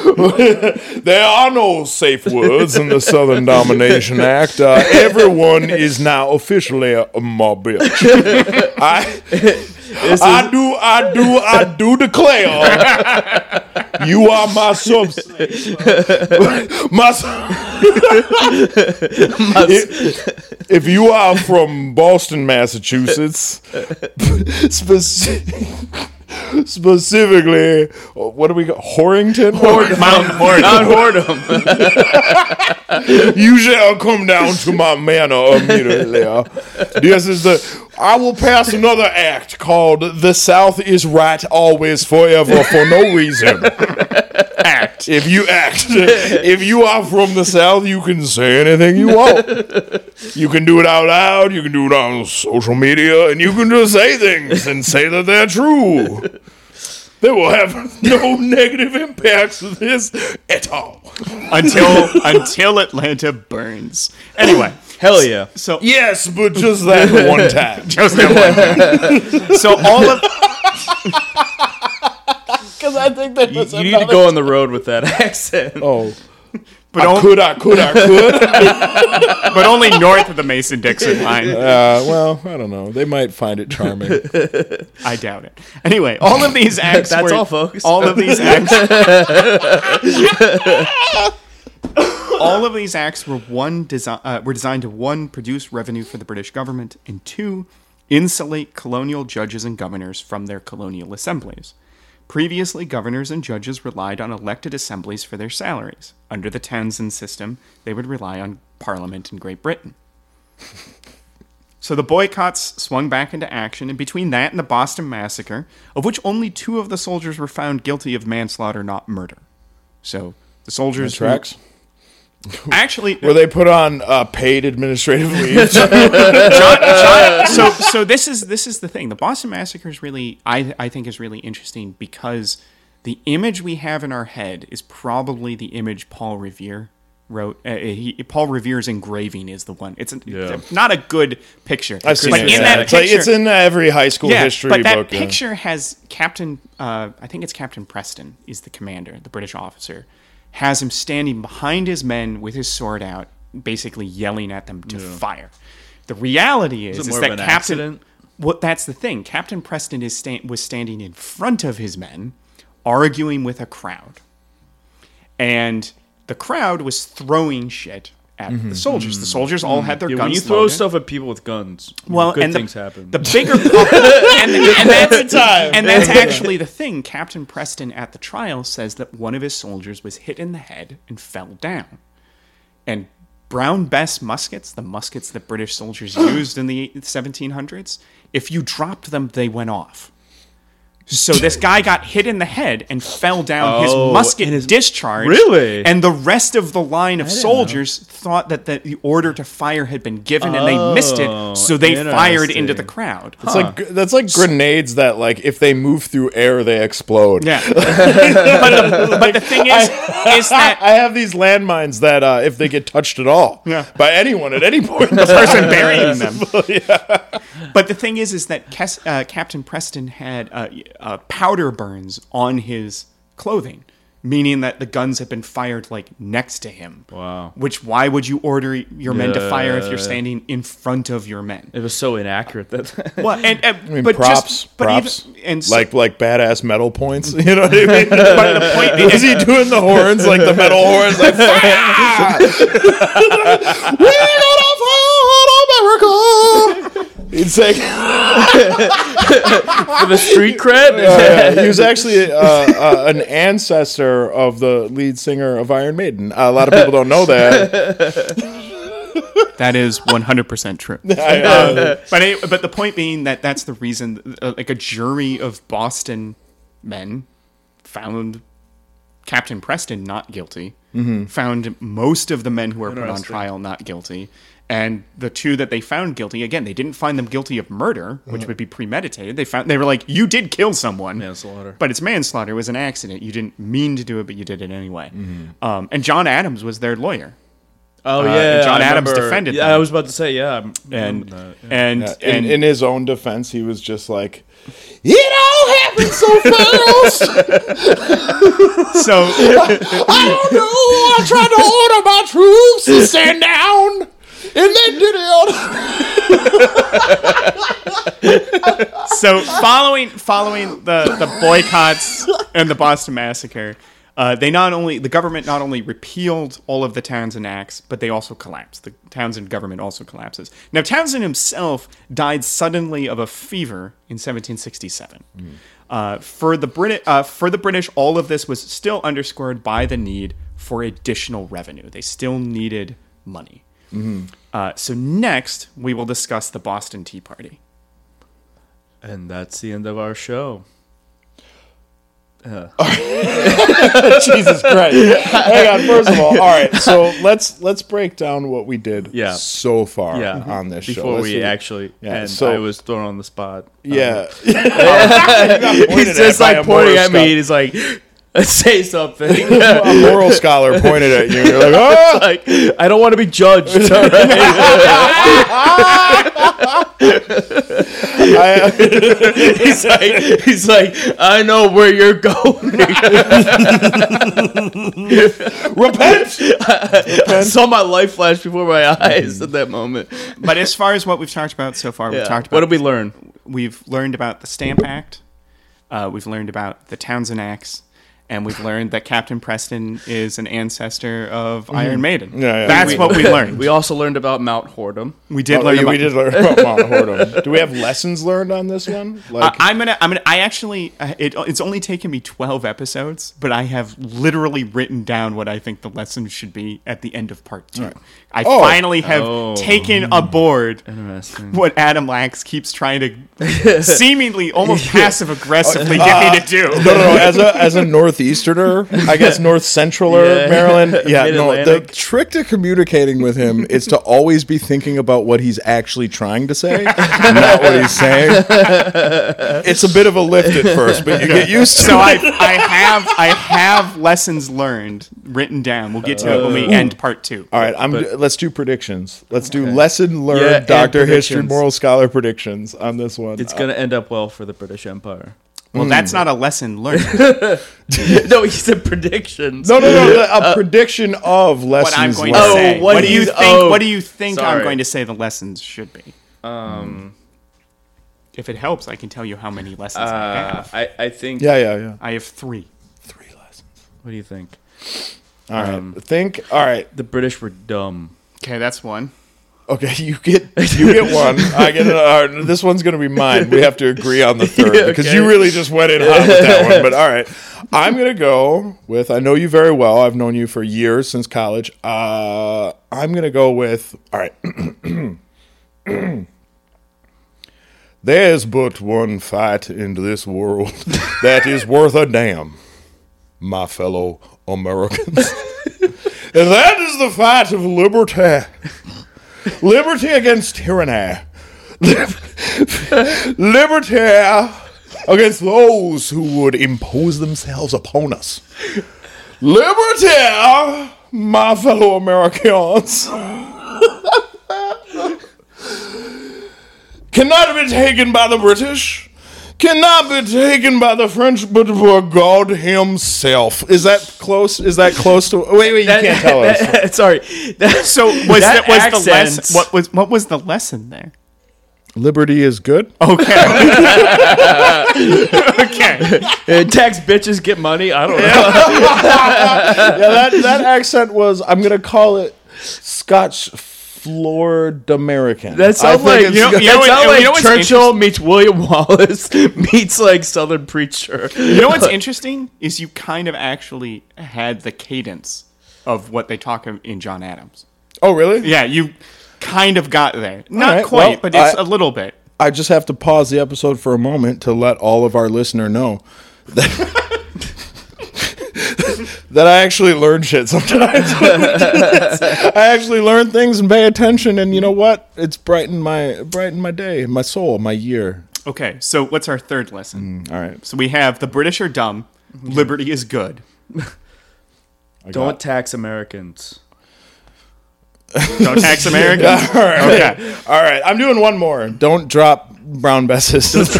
There are no safe words in the Southern Domination Act. Uh, everyone is now officially a, my bitch. I, I do, I do, I do declare you are my subslave. my, if, if you are from Boston, Massachusetts, speci- specifically, what do we got? Horrington? Mount Horn. Not Hordem. you shall come down to my manor immediately. Uh. This is the. I will pass another act called "The South is Right Always Forever for No Reason." Act. If you act, if you are from the South, you can say anything you want. You can do it out loud. You can do it on social media, and you can just say things and say that they're true. They will have no negative impacts of this at all. until until Atlanta burns. Anyway, Hell yeah. so Yes, but just that one time. just that one time. So all of Because I think that You, you need to go on the road with that accent. Oh, but, I only, could, I could, I could. but only north of the Mason Dixon line. uh, well, I don't know. They might find it charming. I doubt it. Anyway, all of these acts That's were, all, folks. All of these acts All of these acts were one desi- uh, were designed to one produce revenue for the British government and two insulate colonial judges and governors from their colonial assemblies. Previously, governors and judges relied on elected assemblies for their salaries. Under the Townshend system, they would rely on Parliament in Great Britain. So the boycotts swung back into action, and between that and the Boston Massacre, of which only two of the soldiers were found guilty of manslaughter, not murder. So the soldiers who- Tracks. actually Where they put on uh, paid administrative leave. so so this is this is the thing. The Boston Massacre is really I I think is really interesting because the image we have in our head is probably the image Paul Revere wrote. Uh, he, Paul Revere's engraving is the one. It's, a, Yeah. it's not a good picture. I've seen Like, it. in yeah. that it's, like, it's in every high school yeah, history but that book. picture has Captain. Uh, I think it's Captain Preston is the commander, the British officer. Has him standing behind his men with his sword out, basically yelling at them to fire. The reality is, Is is that Captain. accident? Well, that's the thing. Captain Preston is sta- was standing in front of his men, arguing with a crowd, and the crowd was throwing shit at mm-hmm. the soldiers. The soldiers all mm. had their Yeah, guns. when you throw loaded. stuff at people with guns, Well, good and the- things happen. The bigger and, and that's, and that's actually the thing. Captain Preston at the trial says that one of his soldiers was hit in the head and fell down. And Brown Bess muskets, the muskets that British soldiers used in the 1700s, if you dropped them, they went off. So this guy got hit in the head and fell down. His Oh, musket and his- discharged. Really? And the rest of the line of soldiers thought that the, the order to fire had been given and they missed Oh, it, so they fired into the crowd. It's like that's like grenades that like if they move through air they explode. Yeah. but, the, but the thing is, is that I have these landmines that uh, if they get touched at all Yeah. by anyone at any point, the person burying them. But the thing is, is that Kes- uh, Captain Preston had uh, uh, powder burns on his clothing, meaning that the guns have been fired like next to him. Wow. Which why would you order your men to fire if you're standing in front of your men? it was so inaccurate that Well, and, and I mean, but props, just, but props, even, and so- like like badass metal points. You know what I mean? but the point Is he doing the horns like the metal horns? Like, "Fire! we gonna fight America. He'd say, for the street cred. yeah, he was actually uh, uh, an ancestor of the lead singer of Iron Maiden. a lot of people don't know that. That is 100% true. I, uh, but any, but the point being that that's the reason uh, like a jury of Boston men found Captain Preston not guilty, found most of the men who were put on trial not guilty, and the two that they found guilty again they didn't find them guilty of murder, which would be premeditated. They found they were like you did kill someone, Manslaughter. but it's manslaughter. It was an accident. You didn't mean to do it, but you did it anyway. Um, and John Adams was their lawyer. Oh Uh, yeah, John I Adams remember- defended Yeah, them. I was about to say yeah, I'm- And that, yeah. and Yeah, and in, in his own defense, he was just like, "It all happened so fast. so I don't know. I tried to order my troops to stand down, they did it." so following following the the boycotts and the Boston massacre, uh, they not only the government not only repealed all of the Townshend acts, but they also collapsed. The Townshend government also collapses. Now Townshend himself died suddenly of a fever in 1767. Uh, for the Brit- uh, for the British, all of this was still underscored by the need for additional revenue. They still needed money. Uh, so next, we will discuss the Boston Tea Party. and that's the end of our show. Jesus Christ! Hang on. First of all, all right. So let's let's break down what we did. Yeah. So far. Yeah, On this show. before we do- actually, Yeah, and so- I was thrown on the spot. Yeah. He's just like pointing at me. and He's like, "Say something." A moral scholar pointed at you. You're like, oh. like, I don't want to be judged. all right? I, he's like, he's like, I know where you're going. repent. I saw my life flash before my eyes at that moment. But as far as what we've talked about so far, we've talked about What did we learn? we've learned about the Stamp Act, uh, we've learned about the Townshend Acts, and we've learned that Captain Preston is an ancestor of Iron Maiden. Mm-hmm. Yeah, yeah. That's We- what we learned. We also learned about Mount Hordem. We did Oh, learn yeah, about. we did learn about Mount Hordem. Do we have lessons learned on this one? Like, I, I'm gonna. I'm gonna. I actually. uh, It, it's only taken me 12 episodes, but I have literally written down what I think the lessons should be at the end of part two. I Oh. finally have Oh. taken aboard what Adam Lax keeps trying to seemingly almost passive aggressively Uh, get me to do. no, no, no. As a as a northeasterner, I guess north centraler Yeah. Maryland. Yeah, no. The trick to communicating with him is to always be thinking about what he's actually trying to say, not what he's saying. It's a bit of a lift at first, but you get used to it. So it. I, I have I have lessons learned written down. We'll get to it when we uh, end part two. All right, I'm. let's do predictions. Let's do lesson learned, Yeah, Doctor History, moral scholar predictions on this one. It's gonna end up well for the British Empire. Well, that's not a lesson learned. no, he said predictions. No, no, no. A prediction of lessons. what I'm going learned. to Oh, say. what What, do do you you- think? oh, what do you think I'm going to say the lessons should be? Um, If it helps, I can tell you how many lessons I uh, have. I, I think. Yeah, yeah, yeah. I have three. Three lessons. What do you think? All right. Um, Think. All right. The British were dumb. Okay, that's one. Okay, you get you get one. I get uh, this one's gonna be mine. We have to agree on the third Yeah, because okay. you really just went in hot with that one. But all right, I'm gonna go with. I know you very well. I've known you for years since college. Uh, I'm gonna go with. All right. There's but one fight in this world that is worth a damn, my fellow Americans. and that is the fight of liberty. Liberty against tyranny. Liberty against those who would impose themselves upon us. Liberty, my fellow Americans, cannot be taken by the British, cannot be taken by the French, but for God Himself. Is that close? Is that close to? Wait, wait, you can't tell us. Sorry. That, So was That that, was the lesson? What was what was the lesson there? Liberty is good. Okay. okay. uh, tax bitches get money. I don't know. yeah, that, that accent was, I'm going to call it Scotch Florida American. That sounds like you know, you know what- sounds you like know what's Churchill meets William Wallace meets like Southern preacher. You know what's interesting is you kind of actually had the cadence of what they talk of in John Adams. oh, really? Yeah, you kind of got there. Not right, quite, well, but it's I- a little bit. I just have to pause the episode for a moment to let all of our listener know that, that I actually learn shit sometimes. I actually learn things and pay attention, and you know what? It's brightened my brightened my day, my soul, my year. Okay, so what's our third lesson? Mm, all right. So we have the British are dumb, liberty is good. Don't got- tax Americans. Don't tax Americans. All right. Okay. All right. I'm doing one more. Don't drop brown besses.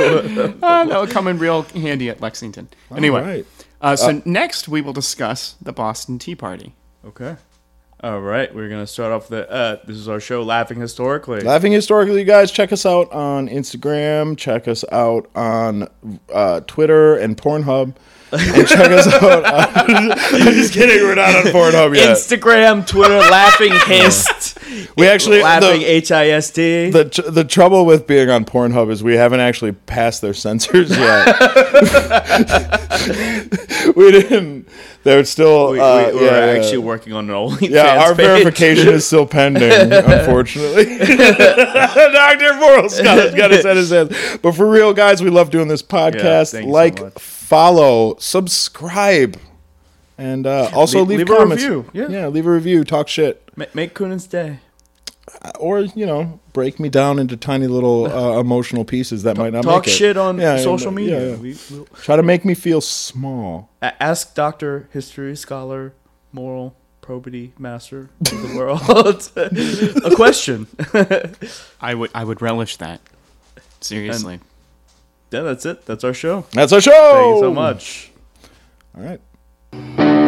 Uh, that would come in real handy at Lexington. Anyway, right. uh, so next we will discuss the Boston Tea Party. Okay. All right, we're gonna start off the. Uh, this is our show, laughing historically. Laughing historically, you guys, check us out on Instagram. Check us out on uh, Twitter and Pornhub. And check us out. On, I'm just kidding. We're not on Pornhub yet. Instagram, Twitter, laughing hist. we actually laughing the, H I S T. the tr- the trouble with being on Pornhub is we haven't actually passed their censors yet. we didn't. They're still. We, uh, we, we're yeah, yeah. actually working on an OnlyFans Yeah, our page. verification is still pending, unfortunately. Dr. Moral Scott's got his head in his hands. But for real, guys, we love doing this podcast. thank you so like, much. Follow, subscribe, and uh, also Leave- leave, leave a comments. review, yeah. leave a review. Talk shit, Ma- make Coonan's day. or you know, break me down into tiny little uh, emotional pieces that might not Talk make it. shit on Yeah, social yeah, media. yeah. We, we'll, Try to make me feel small. ask Doctor History Scholar, Moral Probity Master of the World a question. I would I would relish that. Seriously. Yeah, that's it. That's our show. That's our show. Thank you so much. All right.